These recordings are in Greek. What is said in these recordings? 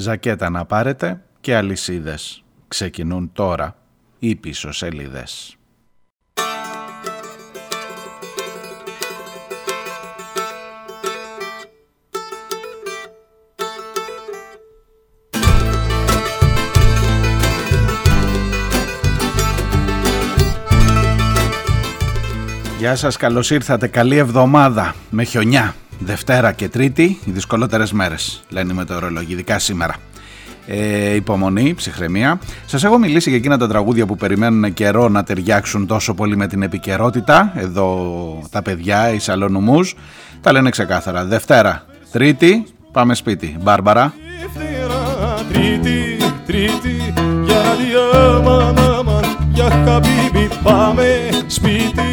Ζακέτα να πάρετε και αλυσίδες. Ξεκινούν τώρα οι πίσω σελίδες. Γεια σας, καλώς ήρθατε. Καλή εβδομάδα με χιονιά. Δευτέρα και Τρίτη, οι δυσκολότερες μέρες, λένε οι μετεωρολόγοι, ειδικά σήμερα. Ε, υπομονή, ψυχραιμία. Σας έχω μιλήσει για εκείνα τα τραγούδια που περιμένουν καιρό να ταιριάξουν τόσο πολύ με την επικαιρότητα. Εδώ τα παιδιά, οι σαλονουμούς, τα λένε ξεκάθαρα. Δευτέρα, Τρίτη, πάμε σπίτι. Μπάρμπαρα. Τρίτη, Τρίτη, για για πάμε σπίτι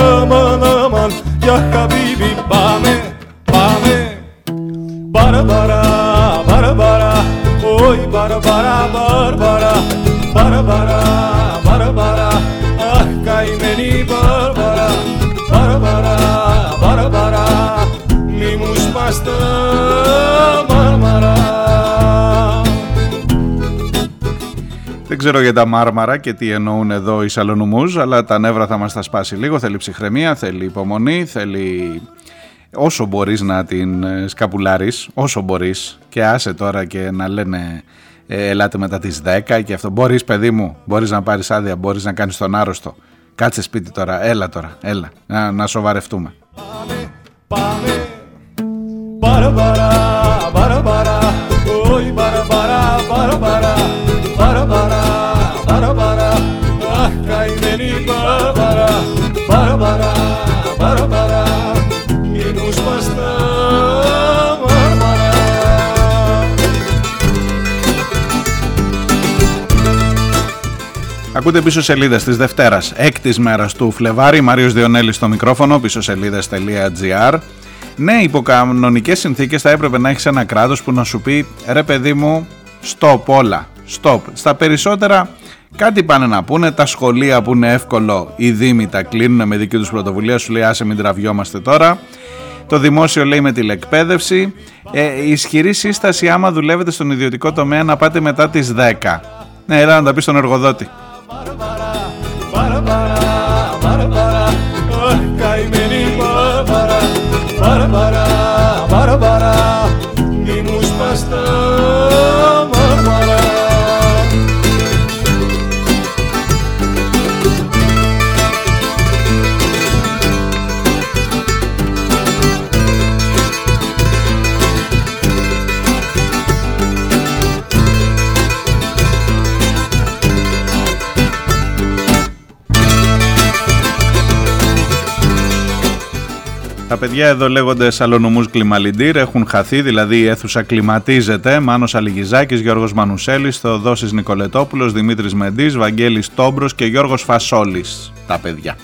Αμαν αμαν για χαμπίμπι πάμε πάμε. Μπαρα μπαρα Όι μπαρα μπαρα μπαρα Αχ καημένη μπαρμπαρα Μπαρα μπαρα Μη μου σπάστε ξέρω για τα μάρμαρα και τι εννοούν εδώ οι σαλονουμούς, αλλά τα νεύρα θα μας τα σπάσει λίγο. Θέλει ψυχραιμία, θέλει υπομονή, θέλει όσο μπορείς να την ε, σκαπουλάρεις, όσο μπορείς και άσε τώρα και να λένε ε, ελάτε μετά τις 10 και αυτό. Μπορείς παιδί μου, μπορείς να πάρεις άδεια, μπορείς να κάνεις τον άρρωστο. Κάτσε σπίτι τώρα, έλα τώρα, έλα, να, να σοβαρευτούμε. Πάμε, Ακούτε πίσω σελίδες της Δευτέρας, έκτης μέρας του Φλεβάρι. Μάριο Διονέλης στο μικρόφωνο, πίσω σελίδε.gr. Ναι, υπό κανονικές συνθήκες θα έπρεπε να έχεις ένα κράτος που να σου πει ρε παιδί μου, stop όλα. Stop. Στα περισσότερα κάτι πάνε να πούνε. Τα σχολεία που είναι εύκολο, οι Δήμοι τα κλείνουν με δική τους πρωτοβουλία. Σου λέει άσε μην τραβιόμαστε τώρα. Το δημόσιο λέει με τηλεκπαίδευση. Ε, ισχυρή σύσταση άμα δουλεύετε στον ιδιωτικό τομέα να πάτε μετά τις 10. Ναι, έλα να τα πεις στον εργοδότη. Τα παιδιά εδώ λέγονται σαλονουμούς κλιμαλιντήρ, έχουν χαθεί, δηλαδή η αίθουσα κλιματίζεται. Μάνος Αλιγιζάκης, Γιώργος Μανουσέλης, Θεοδόσης Νικολετόπουλος, Δημήτρης Μεντής, Βαγγέλης Τόμπρος και Γιώργος Φασόλης. Τα παιδιά.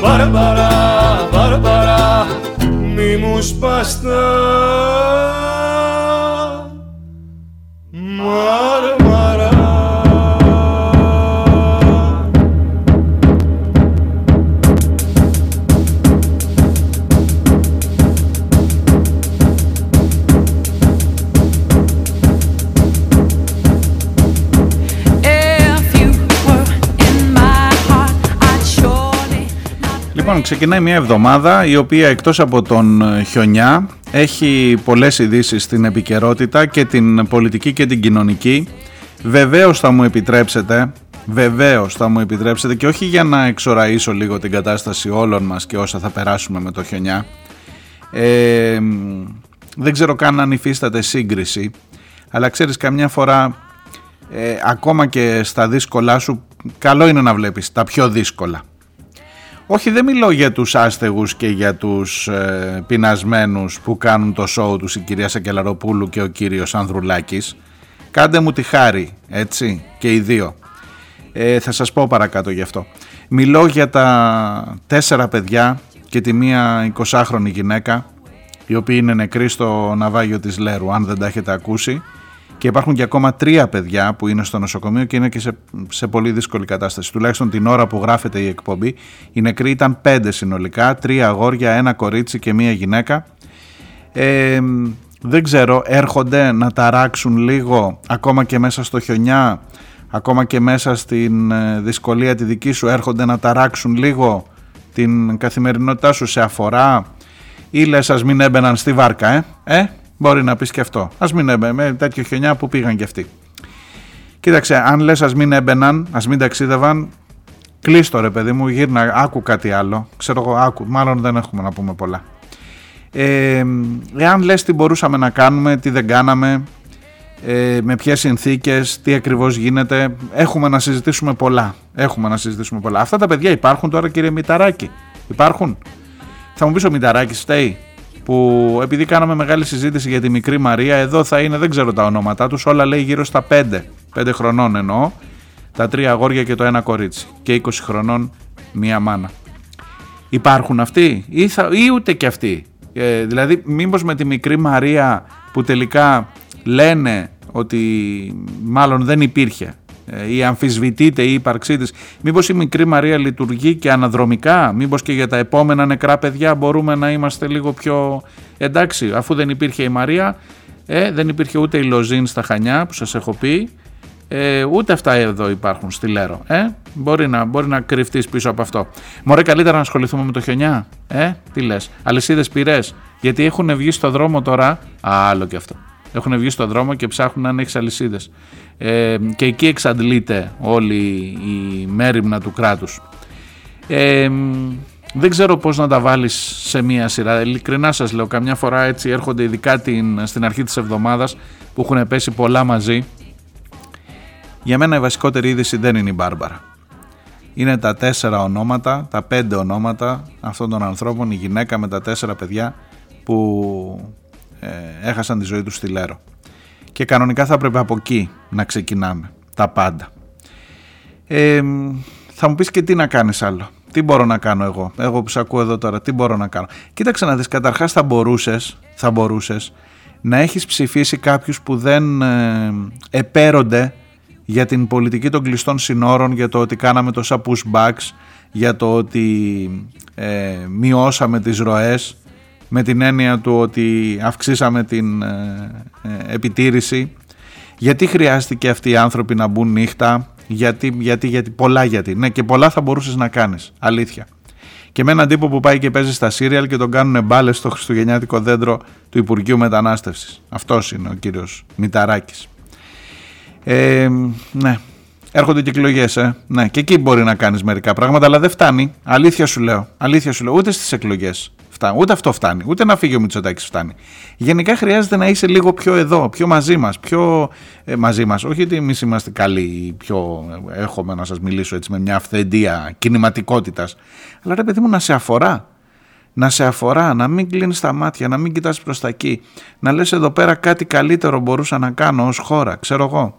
Μπαρμπαρά, μπαρμπαρά, μη μου σπαστά Λοιπόν, ξεκινάει μια εβδομάδα η οποία εκτός από τον ε, χιονιά έχει πολλές ειδήσεις στην επικαιρότητα και την πολιτική και την κοινωνική. Βεβαίως θα μου επιτρέψετε, βεβαίως θα μου επιτρέψετε και όχι για να εξοραίσω λίγο την κατάσταση όλων μας και όσα θα περάσουμε με το χιονιά. Ε, δεν ξέρω καν αν υφίσταται σύγκριση, αλλά ξέρεις καμιά φορά ε, ακόμα και στα δύσκολά σου καλό είναι να βλέπεις τα πιο δύσκολα. Όχι δεν μιλώ για τους άστεγους και για τους ε, πεινασμένους που κάνουν το σοου τους η κυρία Σακελαροπούλου και ο κύριος Ανδρουλάκης. Κάντε μου τη χάρη, έτσι, και οι δύο. Ε, θα σας πω παρακάτω γι' αυτό. Μιλώ για τα τέσσερα παιδιά και τη μία 20χρονη γυναίκα οι οποίοι είναι νεκροί στο ναυάγιο της Λέρου, αν δεν τα έχετε ακούσει. Και υπάρχουν και ακόμα τρία παιδιά που είναι στο νοσοκομείο και είναι και σε, σε πολύ δύσκολη κατάσταση. Τουλάχιστον την ώρα που γράφεται η εκπομπή. Οι νεκροί ήταν πέντε συνολικά, τρία αγόρια, ένα κορίτσι και μία γυναίκα. Ε, δεν ξέρω, έρχονται να ταράξουν λίγο ακόμα και μέσα στο χιονιά, ακόμα και μέσα στην ε, δυσκολία τη δική σου, έρχονται να ταράξουν λίγο την καθημερινότητά σου σε αφορά ή λες ας μην έμπαιναν στη βάρκα, ε, ε; Μπορεί να πεις και αυτό. Ας μην έμπαιναν με τέτοιο χιονιά που πήγαν και αυτοί. Κοίταξε, αν λες ας μην έμπαιναν, ας μην ταξίδευαν, κλείστο ρε παιδί μου, γύρνα, άκου κάτι άλλο. Ξέρω εγώ, άκου, μάλλον δεν έχουμε να πούμε πολλά. Ε, εάν λες τι μπορούσαμε να κάνουμε, τι δεν κάναμε, ε, με ποιες συνθήκες, τι ακριβώς γίνεται, έχουμε να συζητήσουμε πολλά. Έχουμε να συζητήσουμε πολλά. Αυτά τα παιδιά υπάρχουν τώρα κύριε Μηταράκη. Υπάρχουν. Θα μου πεις ο Μηταράκης φταίει; Που επειδή κάναμε μεγάλη συζήτηση για τη μικρή Μαρία, εδώ θα είναι, δεν ξέρω τα ονόματά τους, όλα λέει γύρω στα 5, 5 χρονών εννοώ, τα τρία αγόρια και το ένα κορίτσι και 20 χρονών μία μάνα. Υπάρχουν αυτοί ή, θα, ή ούτε και αυτοί. Ε, δηλαδή μήπως με τη μικρή Μαρία που τελικά λένε ότι μάλλον δεν υπήρχε ε, ή αμφισβητείται η ύπαρξή της μήπως η μικρή Μαρία λειτουργεί και αναδρομικά; Μήπως και για τα επόμενα νεκρά παιδιά μπορούμε να είμαστε λίγο πιο εντάξει αφού δεν υπήρχε η Μαρία ε, δεν υπήρχε ούτε η Λοζίν στα Χανιά που σας έχω πει ε, ούτε αυτά εδώ υπάρχουν στη Λέρο. Ε; Μπορεί, να, μπορεί να κρυφτείς πίσω από αυτό. Μωρέ καλύτερα να ασχοληθούμε με το χιονιά. Ε; Τι λες. Αλυσίδες πυρές. Γιατί έχουν βγει στο δρόμο τώρα. Α, άλλο και αυτό. Έχουν βγει στο δρόμο και ψάχνουν αν έχει αλυσίδε. Ε, και εκεί εξαντλείται όλη η μέρημνα του κράτους. Ε, δεν ξέρω πώς να τα βάλεις σε μία σειρά. Ειλικρινά σας λέω, καμιά φορά έτσι έρχονται ειδικά την, στην αρχή της εβδομάδας που έχουν πέσει πολλά μαζί για μένα η βασικότερη είδηση δεν είναι η Μπάρμπαρα. Είναι τα τέσσερα ονόματα, τα πέντε ονόματα αυτών των ανθρώπων, η γυναίκα με τα τέσσερα παιδιά που ε, έχασαν τη ζωή τους στη Λέρο. Και κανονικά θα πρέπει από εκεί να ξεκινάμε τα πάντα. Ε, θα μου πεις και τι να κάνεις άλλο. Τι μπορώ να κάνω εγώ, εγώ που σε ακούω εδώ τώρα, τι μπορώ να κάνω; Κοίταξε να δεις, καταρχάς θα μπορούσες, θα μπορούσες να έχεις ψηφίσει κάποιους που δεν ε, επέρονται για την πολιτική των κλειστών συνόρων, για το ότι κάναμε τόσα pushbacks, για το ότι ε, μειώσαμε τις ροές με την έννοια του ότι αυξήσαμε την ε, ε, επιτήρηση. Γιατί χρειάστηκε αυτοί οι άνθρωποι να μπουν νύχτα, γιατί, γιατί, γιατί, πολλά γιατί. Ναι και πολλά θα μπορούσες να κάνεις, αλήθεια. Και με έναν τύπο που πάει και παίζει στα σύριαλ και τον κάνουν μπάλες στο χριστουγεννιάτικο δέντρο του Υπουργείου Μετανάστευσης. Αυτός είναι ο κύριος Μηταράκης. Ε, ναι. Έρχονται και εκλογές, ε. Ναι, και εκεί μπορεί να κάνεις μερικά πράγματα, αλλά δεν φτάνει. Αλήθεια σου λέω. Αλήθεια σου λέω. Ούτε στις εκλογές φτάνει. Ούτε αυτό φτάνει. Ούτε να φύγει ο Μητσοτάκης φτάνει. Γενικά χρειάζεται να είσαι λίγο πιο εδώ, πιο μαζί μας. Πιο ε, μαζί μας. Όχι ότι εμείς είμαστε καλοί, πιο έχουμε να σας μιλήσω έτσι με μια αυθεντία κινηματικότητας. Αλλά ρε παιδί μου να σε αφορά. Να σε αφορά, να μην κλείνεις τα μάτια, να μην κοιτάς προς τα εκεί. Να λες εδώ πέρα κάτι καλύτερο μπορούσα να κάνω ως χώρα, ξέρω εγώ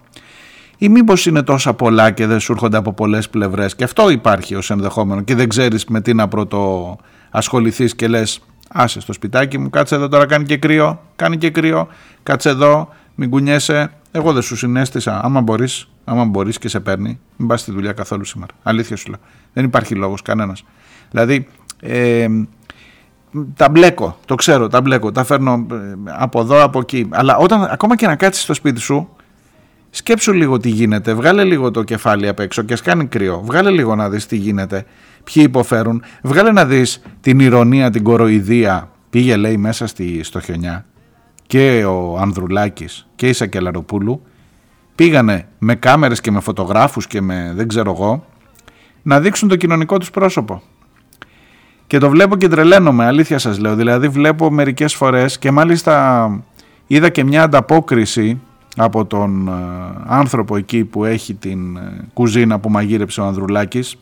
ή μήπως είναι τόσα πολλά και δεν σου έρχονται από πολλές πλευρές; Και αυτό υπάρχει ως ενδεχόμενο και δεν ξέρεις με τι να πρώτο ασχοληθείς και λες: Άσε στο σπιτάκι μου, κάτσε εδώ τώρα, κάνει και κρύο. Κάνει και κρύο. Κάτσε εδώ, μην κουνιέσαι. Εγώ δεν σου συνέστησα. Άμα μπορείς, άμα μπορείς και σε παίρνει, μην πας στη δουλειά καθόλου σήμερα. Αλήθεια σου λέω. Δεν υπάρχει λόγος κανένας. Δηλαδή, ε, τα μπλέκω, το ξέρω, τα μπλέκω, τα φέρνω ε, από εδώ, από εκεί. Αλλά όταν ακόμα και να κάτσεις στο σπίτι σου, σκέψου λίγο τι γίνεται, βγάλε λίγο το κεφάλι απ' έξω και ας κάνει κρύο, βγάλε λίγο να δεις τι γίνεται, ποιοι υποφέρουν, βγάλε να δεις την ηρωνία, την κοροϊδία, πήγε λέει μέσα στη, στο χιονιά. Και ο Ανδρουλάκης και η Σακελαροπούλου πήγανε με κάμερες και με φωτογράφους και με δεν ξέρω εγώ να δείξουν το κοινωνικό τους πρόσωπο. Και το βλέπω και τρελαίνομαι, αλήθεια σας λέω. Δηλαδή βλέπω μερικές φορές και μάλιστα είδα και μια ανταπόκριση από τον ε, άνθρωπο εκεί που έχει την ε, κουζίνα που μαγείρεψε ο Ανδρουλάκης.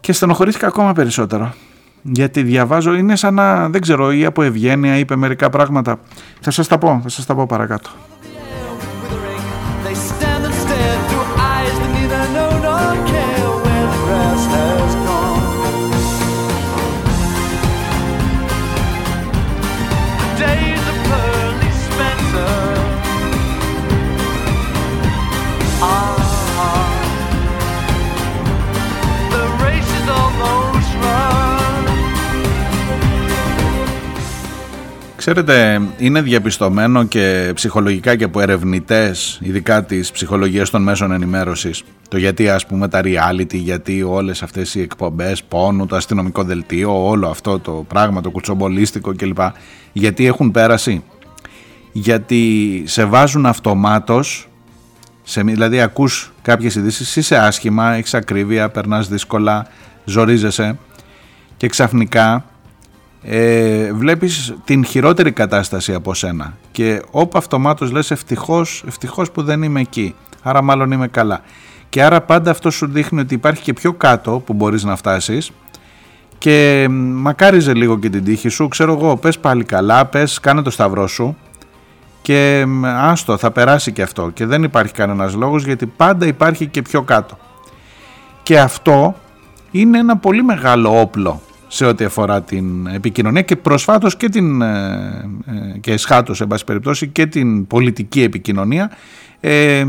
Και στενοχωρήθηκα ακόμα περισσότερο. Γιατί διαβάζω είναι σαν να δεν ξέρω ή από ευγένεια είπε μερικά πράγματα. Θα σας τα πω, θα σας τα πω παρακάτω Ξέρετε, είναι διαπιστωμένο και ψυχολογικά και από ερευνητές, ειδικά της ψυχολογίας των μέσων ενημέρωσης, το γιατί ας πούμε τα reality, γιατί όλες αυτές οι εκπομπές πόνου, το αστυνομικό δελτίο, όλο αυτό το πράγμα, το κουτσομπολίστικο κλπ. Γιατί έχουν πέρασει; Γιατί σε βάζουν αυτομάτως, σε, δηλαδή ακούς κάποιες ειδήσεις, είσαι άσχημα, έχεις ακρίβεια, περνάς δύσκολα, ζορίζεσαι και ξαφνικά ε, βλέπεις την χειρότερη κατάσταση από σένα και όπου αυτομάτως λες ευτυχώς, ευτυχώς που δεν είμαι εκεί, άρα μάλλον είμαι καλά και άρα πάντα αυτό σου δείχνει ότι υπάρχει και πιο κάτω που μπορείς να φτάσεις. Και μακάριζε λίγο και την τύχη σου, ξέρω εγώ, πες πάλι καλά, πες κάνε το σταυρό σου. Και άστο θα περάσει και αυτό. Και δεν υπάρχει κανένας λόγος γιατί πάντα υπάρχει και πιο κάτω. Και αυτό είναι ένα πολύ μεγάλο όπλο σε ό,τι αφορά την επικοινωνία και προσφάτως και την ε, ε, και εσχάτως εν πάση περιπτώσει και την πολιτική επικοινωνία. Ε,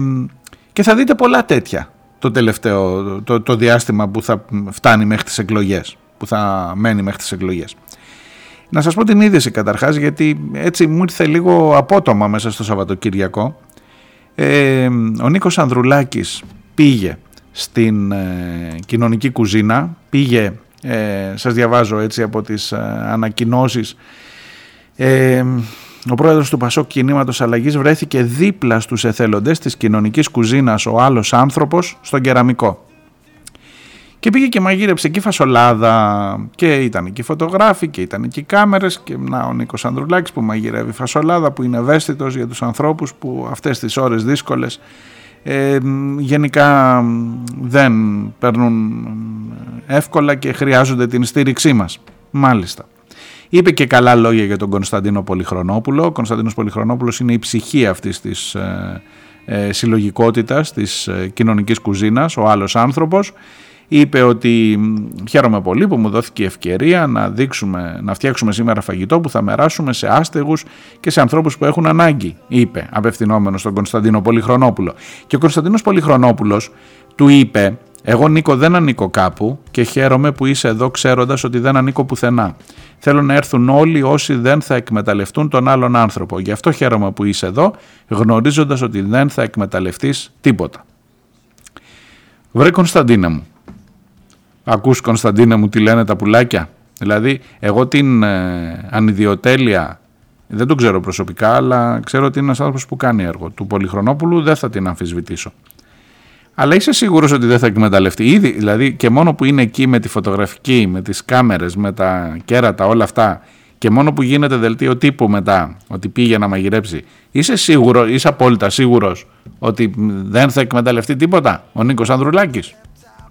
και θα δείτε πολλά τέτοια το τελευταίο το, το διάστημα που θα φτάνει μέχρι τις εκλογές που θα μένει μέχρι τις εκλογές. Να σας πω την είδηση καταρχάς γιατί έτσι μου ήρθε λίγο απότομα μέσα στο Σαββατοκύριακο. Ε, ο Νίκος Ανδρουλάκης πήγε στην κοινωνική κουζίνα πήγε ε, σας διαβάζω έτσι από τις ε, ανακοινώσεις. Ε, ο πρόεδρος του Πασόκ Κινήματος Αλλαγής βρέθηκε δίπλα στους εθελοντές της κοινωνικής κουζίνας ο άλλος άνθρωπος στον κεραμικό. Και πήγε και μαγείρεψε εκεί φασολάδα και ήταν εκεί φωτογράφοι και ήταν εκεί κάμερες και να ο Νίκος Ανδρουλάκης που μαγειρεύει φασολάδα που είναι ευαίσθητος για τους ανθρώπους που αυτές τις ώρες δύσκολες ε, γενικά δεν παίρνουν εύκολα και χρειάζονται την στήριξή μας. Μάλιστα. Είπε και καλά λόγια για τον Κωνσταντίνο Πολυχρονόπουλο. Ο Κωνσταντίνος Πολυχρονόπουλος είναι η ψυχή αυτής της ε, ε, συλλογικότητας, της ε, κοινωνικής κουζίνας, ο άλλος άνθρωπος είπε ότι χαίρομαι πολύ που μου δόθηκε η ευκαιρία να, δείξουμε, να φτιάξουμε σήμερα φαγητό που θα μεράσουμε σε άστεγους και σε ανθρώπους που έχουν ανάγκη, είπε απευθυνόμενος στον Κωνσταντίνο Πολυχρονόπουλο. Και ο Κωνσταντίνος Πολυχρονόπουλος του είπε εγώ Νίκο δεν ανήκω κάπου και χαίρομαι που είσαι εδώ ξέροντας ότι δεν ανήκω πουθενά. Θέλω να έρθουν όλοι όσοι δεν θα εκμεταλλευτούν τον άλλον άνθρωπο. Γι' αυτό χαίρομαι που είσαι εδώ γνωρίζοντας ότι δεν θα εκμεταλλευτείς τίποτα. Βρε Κωνσταντίνα μου, Ακούς Κωνσταντίνα μου τι λένε τα πουλάκια; Δηλαδή εγώ την ε, ανιδιοτέλεια δεν τον ξέρω προσωπικά αλλά ξέρω ότι είναι ένας άνθρωπος που κάνει έργο. Του Πολυχρονόπουλου δεν θα την αμφισβητήσω. Αλλά είσαι σίγουρος ότι δεν θα εκμεταλλευτεί. Ήδη, δηλαδή και μόνο που είναι εκεί με τη φωτογραφική, με τις κάμερες, με τα κέρατα, όλα αυτά και μόνο που γίνεται δελτίο τύπου μετά ότι πήγε να μαγειρέψει, είσαι σίγουρο, είσαι απόλυτα σίγουρος ότι δεν θα εκμεταλλευτεί τίποτα ο Νίκος Ανδρουλάκης;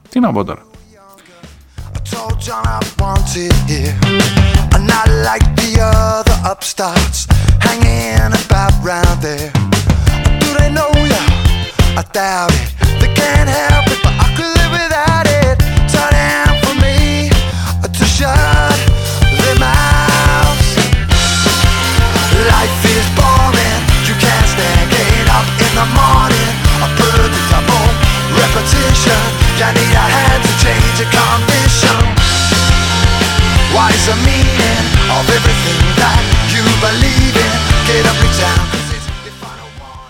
Τι να πω τώρα. John I wanted here. I'm not like the other upstarts hanging about round there. Do they know ya? I doubt it. They can't help it, but I could live without it. Time for me to shut their mouths. Life is boring. You can't stand getting up in the morning. A predictable repetition. You need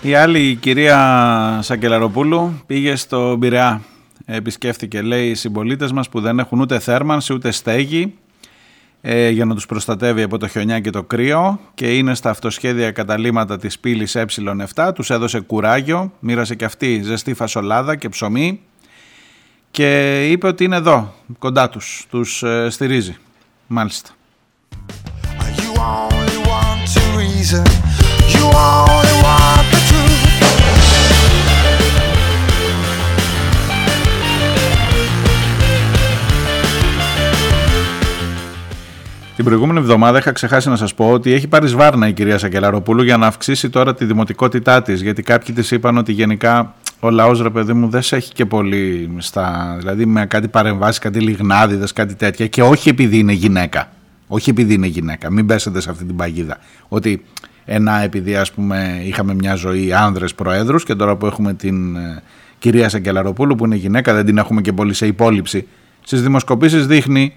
Η άλλη η κυρία Σακελαροπούλου πήγε στο Μπειραιά. Επισκέφθηκε λέει οι συμπολίτες μας που δεν έχουν ούτε θέρμανση ούτε στέγη ε, για να τους προστατεύει από το χιονιά και το κρύο και είναι στα αυτοσχέδια καταλήματα της πύλης ε7 τους έδωσε κουράγιο, μοίρασε και αυτή ζεστή φασολάδα και ψωμί και είπε ότι είναι εδώ κοντά τους, τους ε, στηρίζει Μάλιστα. Την προηγούμενη εβδομάδα είχα ξεχάσει να σας πω ότι έχει πάρει σβάρνα η κυρία Σακελαροπούλου για να αυξήσει τώρα τη δημοτικότητά της γιατί κάποιοι της είπαν ότι γενικά ο λαός ρε παιδί μου δεν σε έχει και πολύ στα, δηλαδή με κάτι παρεμβάσεις, κάτι λιγνάδιδες, κάτι τέτοια και όχι επειδή είναι γυναίκα. Όχι επειδή είναι γυναίκα, μην πέσετε σε αυτή την παγίδα. Ότι ένα επειδή ας πούμε είχαμε μια ζωή άνδρες προέδρους και τώρα που έχουμε την ε, κυρία Σαγκελαροπούλου που είναι γυναίκα δεν την έχουμε και πολύ σε υπόλοιψη. Στις δημοσκοπήσεις δείχνει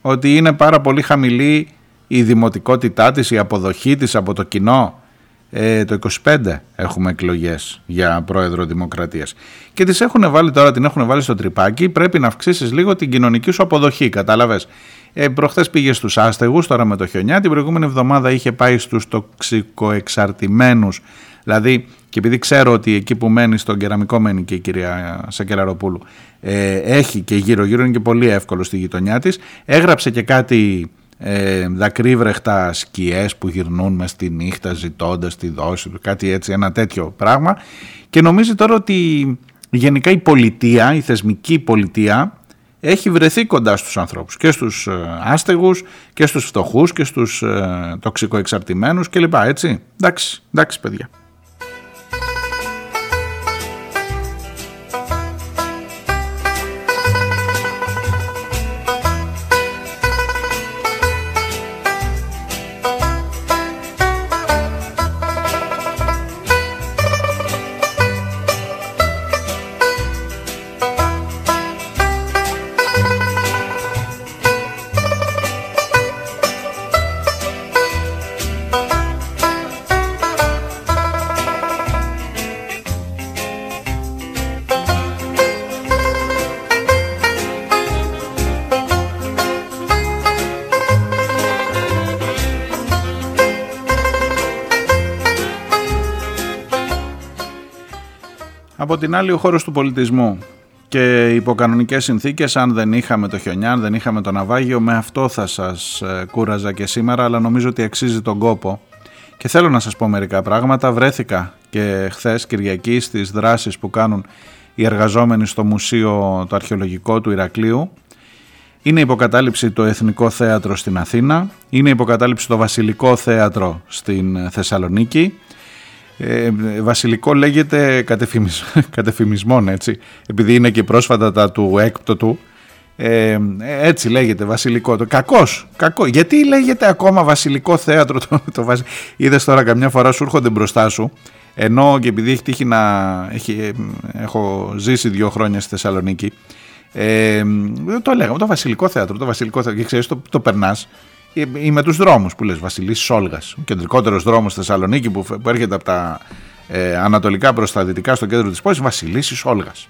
ότι είναι πάρα πολύ χαμηλή η δημοτικότητά της, η αποδοχή της από το κοινό. Ε, το 25 έχουμε εκλογές για πρόεδρο δημοκρατίας και τις έχουν βάλει τώρα, την έχουν βάλει στο τρυπάκι πρέπει να αυξήσεις λίγο την κοινωνική σου αποδοχή κατάλαβες; Ε, προχθές πήγε στους άστεγους τώρα με το χιονιά. Την προηγούμενη εβδομάδα είχε πάει στους τοξικοεξαρτημένους. Δηλαδή και επειδή ξέρω ότι εκεί που μένει στον κεραμικό μένει και η κυρία Σακελαροπούλου ε, έχει και γύρω γύρω είναι και πολύ εύκολο στη γειτονιά της. Έγραψε και κάτι ε, δακρύβρεχτα σκιές που γυρνούν μες στη νύχτα ζητώντας τη δόση του, κάτι έτσι, ένα τέτοιο πράγμα. Και νομίζει τώρα ότι γενικά η πολιτεία, η θεσμική πολιτεία έχει βρεθεί κοντά στους ανθρώπους και στους ε, άστεγους και στους φτωχούς και στους ε, τοξικοεξαρτημένους κλπ. Έτσι, εντάξει, εντάξει παιδιά. Την άλλη ο χώρος του πολιτισμού και υπό κανονικές συνθήκες αν δεν είχαμε το χιονιά, αν δεν είχαμε το ναυάγιο με αυτό θα σας ε, κούραζα και σήμερα αλλά νομίζω ότι αξίζει τον κόπο και θέλω να σας πω μερικά πράγματα. Βρέθηκα και χθες Κυριακή στις δράσεις που κάνουν οι εργαζόμενοι στο Μουσείο το Αρχαιολογικό του Ηρακλείου. Είναι υποκατάληψη το Εθνικό Θέατρο στην Αθήνα, είναι υποκατάληψη το Βασιλικό Θέατρο στην Θεσσαλονίκη ε, βασιλικό λέγεται κατεφημισ... κατεφημισμόν έτσι. Επειδή είναι και πρόσφατα τα του έκπτωτου ε, έτσι λέγεται βασιλικό. Το κακός, κακό. γιατί λέγεται ακόμα βασιλικό θέατρο το, το βασι... είδες τώρα καμιά φορά σου έρχονται μπροστά σου ενώ και επειδή έχει τύχει να έχει, έχω ζήσει δύο χρόνια στη Θεσσαλονίκη ε, το λέγαμε το βασιλικό θέατρο το βασιλικό θέατρο και ξέρεις το, το περνάς ή με τους δρόμους που λες Βασιλής Σόλγας, ο κεντρικότερος δρόμος στη Θεσσαλονίκη που, που έρχεται από τα ε, ανατολικά προς τα δυτικά στο κέντρο της πόλης, Βασιλής Σόλγας.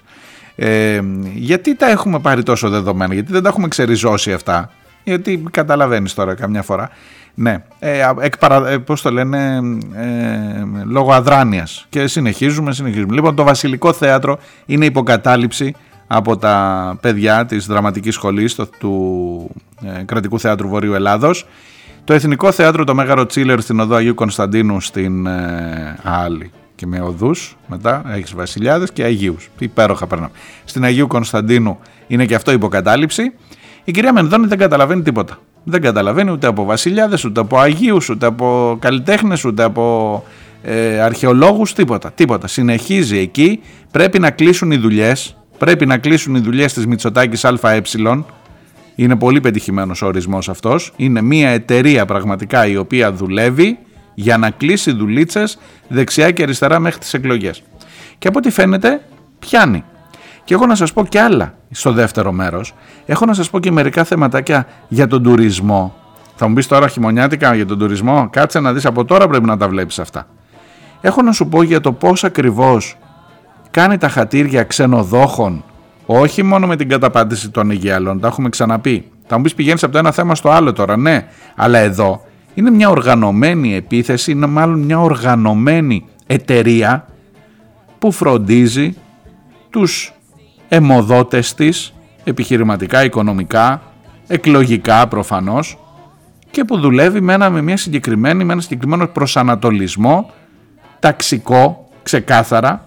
Ε, γιατί τα έχουμε πάρει τόσο δεδομένα, γιατί δεν τα έχουμε ξεριζώσει αυτά, γιατί καταλαβαίνεις τώρα καμιά φορά. Ναι, ε, εκπαρα, ε, πώς το λένε, ε, λόγω αδράνειας και συνεχίζουμε, συνεχίζουμε. Λοιπόν, το Βασιλικό Θέατρο είναι υποκατάληψη από τα παιδιά της δραματικής σχολής του ε, Κρατικού Θεάτρου Βορείου Ελλάδος. Το Εθνικό Θέατρο το Μέγαρο Τσίλερ στην οδό Αγίου Κωνσταντίνου στην ε, Άλλη και με οδούς μετά έχεις βασιλιάδες και Αγίους. Υπέροχα περνάμε. Στην Αγίου Κωνσταντίνου είναι και αυτό υποκατάληψη. Η κυρία Μενδώνη δεν καταλαβαίνει τίποτα. Δεν καταλαβαίνει ούτε από βασιλιάδες ούτε από Αγίους ούτε από καλλιτέχνες ούτε από ε, αρχαιολόγους τίποτα, τίποτα. Συνεχίζει εκεί. Πρέπει να κλείσουν οι δουλειές Πρέπει να κλείσουν οι δουλειές της Μητσοτάκης ΑΕ. Είναι πολύ πετυχημένος ο ορισμός αυτός. Είναι μια εταιρεία πραγματικά η οποία δουλεύει για να κλείσει δουλίτσες δεξιά και αριστερά μέχρι τις εκλογές. Και από ό,τι φαίνεται πιάνει. Και έχω να σας πω και άλλα στο δεύτερο μέρος. Έχω να σας πω και μερικά θεματάκια για τον τουρισμό. Θα μου πεις τώρα χειμωνιάτικα για τον τουρισμό; Κάτσε να δεις από τώρα πρέπει να τα βλέπεις αυτά. Έχω να σου πω για το πώς ακριβώς κάνει τα χατήρια ξενοδόχων όχι μόνο με την καταπάντηση των Αιγαίαλων, τα έχουμε ξαναπεί. Θα μου πεις πηγαίνεις από το ένα θέμα στο άλλο τώρα, ναι, αλλά εδώ είναι μια οργανωμένη επίθεση, είναι μάλλον μια οργανωμένη εταιρεία που φροντίζει τους εμοδότες της, επιχειρηματικά, οικονομικά, εκλογικά προφανώς και που δουλεύει με, ένα, με μια συγκεκριμένη, με ένα συγκεκριμένο προσανατολισμό ταξικό, ξεκάθαρα,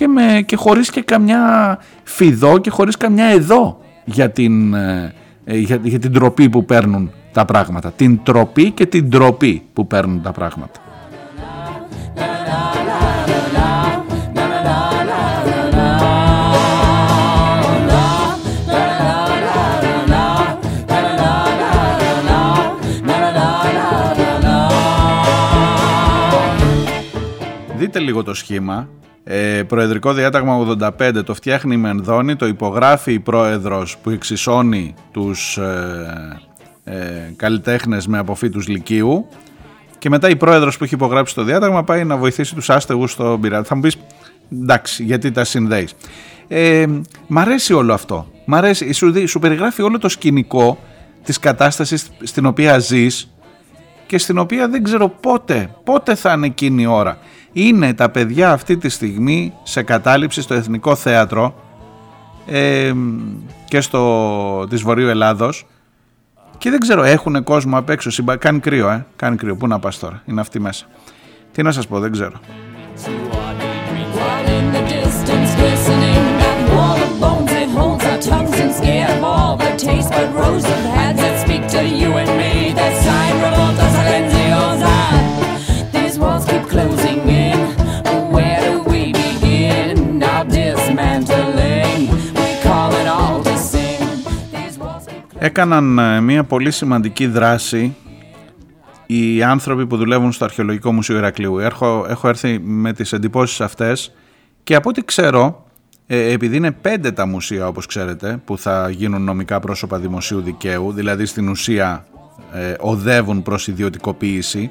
και, με, και χωρίς και καμιά φιδό και χωρίς καμιά εδώ για την, ε, για, για την τροπή που παίρνουν τα πράγματα. Την τροπή και την τροπή που παίρνουν τα πράγματα. Δείτε λίγο το σχήμα ε, προεδρικό διάταγμα 85 το φτιάχνει η Μενδώνη, το υπογράφει η πρόεδρος που εξισώνει τους ε, ε, καλλιτέχνες με αποφύτους λυκείου και μετά η πρόεδρος που έχει υπογράψει το διάταγμα πάει να βοηθήσει τους άστεγους στο πειράτη. Θα μου πεις εντάξει γιατί τα συνδέεις. Ε, μ' αρέσει όλο αυτό. Μ' αρέσει, σου, σου περιγράφει όλο το σκηνικό της κατάστασης στην οποία ζεις και στην οποία δεν ξέρω πότε, πότε θα είναι εκείνη η ώρα. Είναι τα παιδιά αυτή τη στιγμή σε κατάληψη στο Εθνικό Θέατρο ε, και στο της Βορείου Ελλάδος και δεν ξέρω, έχουν κόσμο απ' έξω, συμπα... κάνει κρύο, ε, κάνει κρύο, πού να πας τώρα, είναι αυτή μέσα. Τι να σας πω, δεν ξέρω. Έκαναν ε, μια πολύ σημαντική δράση οι άνθρωποι που δουλεύουν στο Αρχαιολογικό Μουσείο Ηρακλείου. Έχω, έχω έρθει με τις εντυπώσεις αυτές και από ό,τι ξέρω, ε, επειδή είναι πέντε τα μουσεία όπως ξέρετε που θα γίνουν νομικά πρόσωπα δημοσίου δικαίου, δηλαδή στην ουσία ε, οδεύουν προς ιδιωτικοποίηση,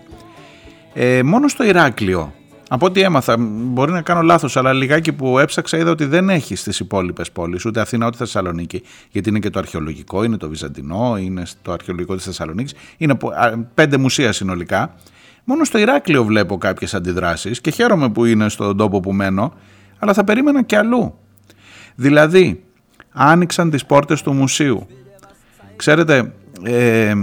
ε, μόνο στο Ηράκλειο από ό,τι έμαθα, μπορεί να κάνω λάθος, αλλά λιγάκι που έψαξα είδα ότι δεν έχει στις υπόλοιπες πόλεις, ούτε Αθήνα ούτε Θεσσαλονίκη. Γιατί είναι και το αρχαιολογικό, είναι το Βυζαντινό, είναι το αρχαιολογικό της Θεσσαλονίκης. Είναι πέντε μουσεία συνολικά. Μόνο στο Ηράκλειο βλέπω κάποιες αντιδράσεις και χαίρομαι που είναι στον τόπο που μένω, αλλά θα περίμενα και αλλού. Δηλαδή, άνοιξαν τις πόρτες του μουσείου. Ξέρετε, ε,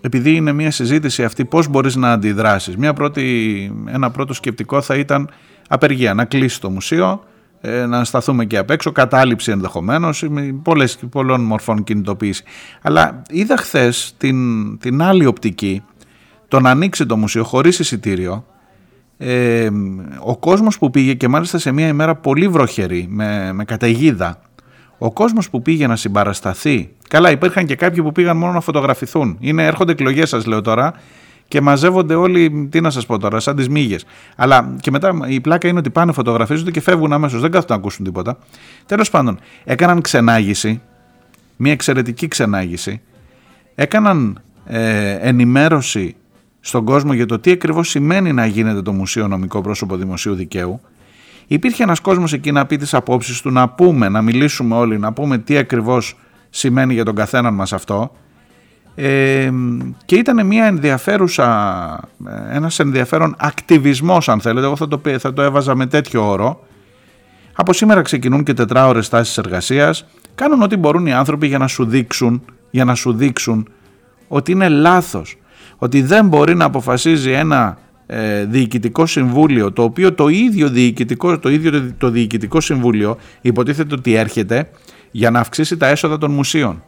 επειδή είναι μια συζήτηση αυτή πώς μπορείς να αντιδράσεις. Μια πρώτη, ένα πρώτο σκεπτικό θα ήταν απεργία, να κλείσει το μουσείο, ε, να σταθούμε και απ' έξω, κατάληψη ενδεχομένως, πολλές, πολλών μορφών κινητοποίηση. Αλλά είδα χθες την, την άλλη οπτική, το να ανοίξει το μουσείο χωρίς εισιτήριο, ε, ο κόσμος που πήγε και μάλιστα σε μια ημέρα πολύ βροχερή, με, με καταιγίδα, ο κόσμος που πήγε να συμπαρασταθεί, καλά υπήρχαν και κάποιοι που πήγαν μόνο να φωτογραφηθούν, είναι, έρχονται εκλογές σας λέω τώρα και μαζεύονται όλοι, τι να σας πω τώρα, σαν τις μύγες. Αλλά και μετά η πλάκα είναι ότι πάνε, φωτογραφίζονται και φεύγουν αμέσως, δεν κάθονται να ακούσουν τίποτα. Τέλος πάντων, έκαναν ξενάγηση, μια εξαιρετική ξενάγηση, έκαναν ε, ενημέρωση στον κόσμο για το τι ακριβώς σημαίνει να γίνεται το Μουσείο Νομικό Πρόσωπο Δημοσίου Δικαίου Υπήρχε ένας κόσμος εκεί να πει τις απόψεις του, να πούμε, να μιλήσουμε όλοι, να πούμε τι ακριβώς σημαίνει για τον καθέναν μας αυτό. Ε, και ήταν μια ενδιαφέρουσα, ένας ενδιαφέρον ακτιβισμός αν θέλετε, εγώ θα το, θα το έβαζα με τέτοιο όρο. Από σήμερα ξεκινούν και τετράωρες τάσεις εργασίας, κάνουν ό,τι μπορούν οι άνθρωποι για να σου δείξουν, για να σου δείξουν ότι είναι λάθος, ότι δεν μπορεί να αποφασίζει ένα ε, διοικητικό συμβούλιο, το οποίο το ίδιο διοικητικό, το ίδιο το διοικητικό συμβούλιο υποτίθεται ότι έρχεται για να αυξήσει τα έσοδα των μουσείων.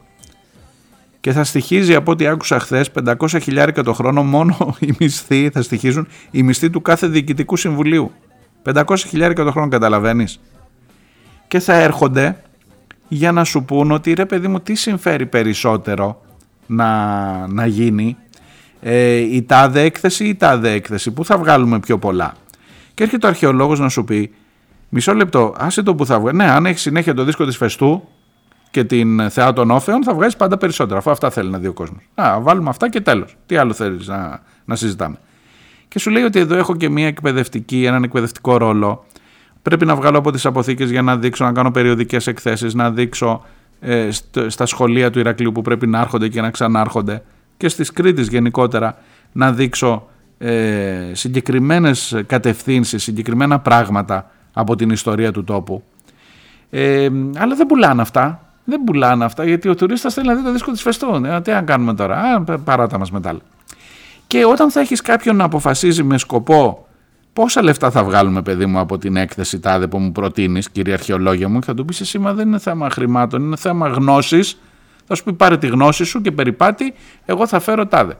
Και θα στοιχίζει από ό,τι άκουσα χθες 500 χιλιάρικα το χρόνο μόνο οι μισθοί, θα στοιχίζουν οι μισθοί του κάθε διοικητικού συμβουλίου. 500 χιλιάρικα το χρόνο καταλαβαίνεις. Και θα έρχονται για να σου πούν ότι ρε παιδί μου τι συμφέρει περισσότερο να, να γίνει ε, η τάδε έκθεση ή η τάδε έκθεση, πού θα βγάλουμε πιο πολλά. Και έρχεται ο αρχαιολόγος να σου πει, μισό λεπτό, άσε το που θα βγάλει. Ναι, αν έχεις συνέχεια το δίσκο της Φεστού και την Θεά των Όφεων, θα βγάζει πάντα περισσότερα, αφού αυτά θέλει να δει ο κόσμος. Να βάλουμε αυτά και τέλος. Τι άλλο θέλεις να, να συζητάμε. Και σου λέει ότι εδώ έχω και μια εκπαιδευτική, έναν εκπαιδευτικό ρόλο. Πρέπει να βγάλω από τις αποθήκες για να δείξω, να κάνω περιοδικές εκθέσεις, να δείξω ε, στα σχολεία του Ηρακλείου που πρέπει να έρχονται και να ξανάρχονται και στις Κρήτης γενικότερα να δείξω ε, συγκεκριμένες κατευθύνσεις, συγκεκριμένα πράγματα από την ιστορία του τόπου. Ε, αλλά δεν πουλάνε αυτά. Δεν πουλάνε αυτά γιατί ο τουρίστας θέλει να δει το δίσκο της Φεστών. Ε, τι να κάνουμε τώρα, α, παράτα μας μετά. Και όταν θα έχεις κάποιον να αποφασίζει με σκοπό πόσα λεφτά θα βγάλουμε παιδί μου από την έκθεση τάδε που μου προτείνεις κύριε αρχαιολόγια μου και θα του πεις εσύ μα δεν είναι θέμα χρημάτων, είναι θέμα γνώσης θα σου πει πάρε τη γνώση σου και περιπάτη, εγώ θα φέρω τάδε.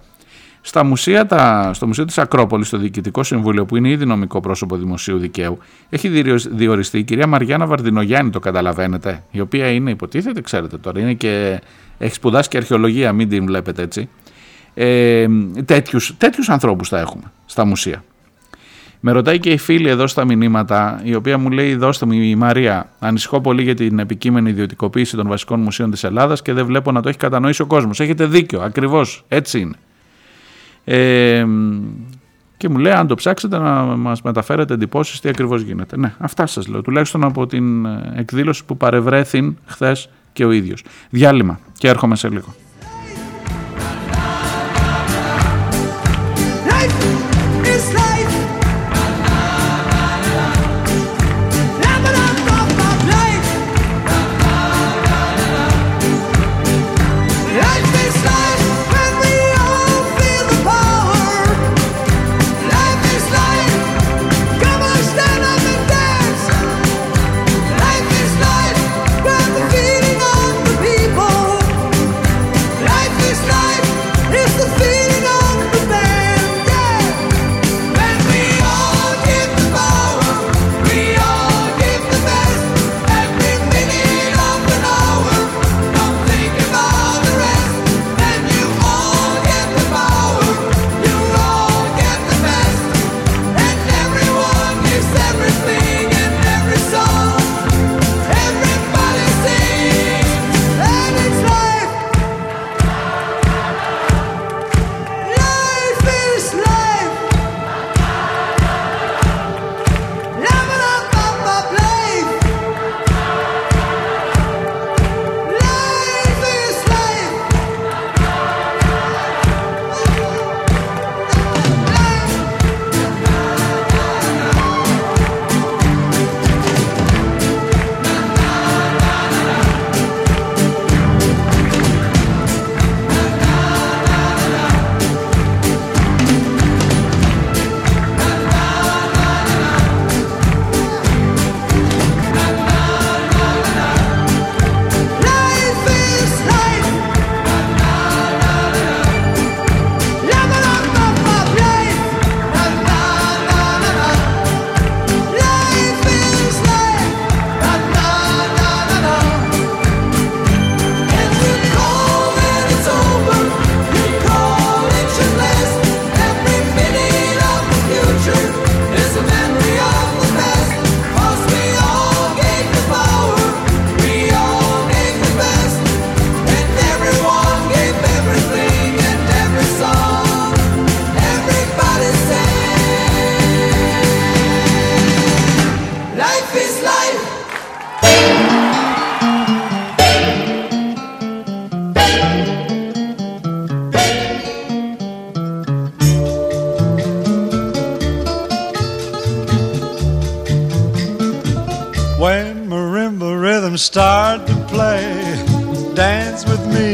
Στα μουσεία, τα, στο Μουσείο της Ακρόπολης, το Διοικητικό Συμβούλιο, που είναι ήδη νομικό πρόσωπο δημοσίου δικαίου, έχει διοριστεί η κυρία Μαριάννα Βαρδινογιάννη, το καταλαβαίνετε, η οποία είναι, υποτίθεται, ξέρετε τώρα, είναι και, έχει σπουδάσει και αρχαιολογία, μην την βλέπετε έτσι. Ε, τέτοιους, τέτοιους ανθρώπους θα έχουμε στα μουσεία. Με ρωτάει και η φίλη εδώ στα μηνύματα, η οποία μου λέει: Δώστε μου η Μαρία. Ανησυχώ πολύ για την επικείμενη ιδιωτικοποίηση των βασικών μουσείων της Ελλάδας και δεν βλέπω να το έχει κατανοήσει ο κόσμος. Έχετε δίκιο, ακριβώς έτσι είναι. Ε, και μου λέει: Αν το ψάξετε, να μας μεταφέρετε εντυπώσεις τι ακριβώς γίνεται. Ναι, αυτά σας λέω. Τουλάχιστον από την ε, εκδήλωση που παρευρέθην χθες και ο ίδιος. Διάλειμμα και έρχομαι σε λίγο. marimba rhythm start to play. Dance with me,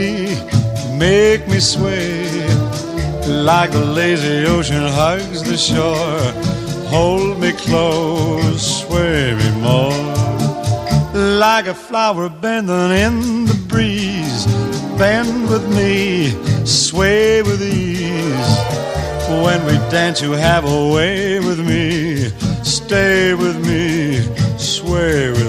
make me sway. Like the lazy ocean hugs the shore. Hold me close, sway me more. Like a flower bending in the breeze. Bend with me, sway with ease. When we dance, you have a way with me. Stay with me, sway with me.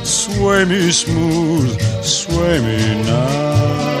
Sway me smooth, sway me now.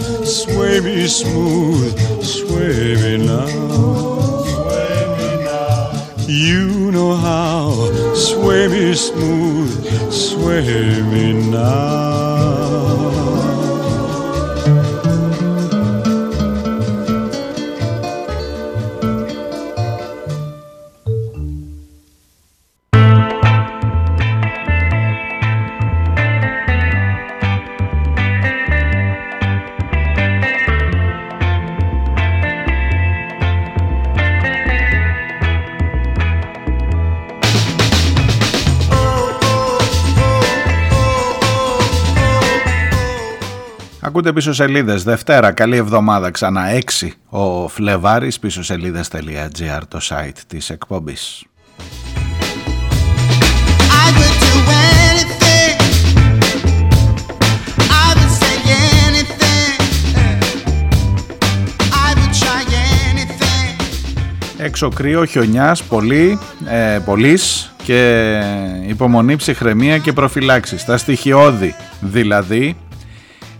Sway me smooth, sway me now. You know how. Sway me smooth, sway me now. Ακούτε πίσω σελίδες. Δευτέρα, καλή εβδομάδα ξανά 6 ο Φλεβάρης. Πίσω σελίδε.gr το site της εκπομπής. Έξω κρύο, χιονιάς, πολύ, ε, πολύς και υπομονή, ψυχραιμία και προφυλάξεις. Τα στοιχειώδη δηλαδή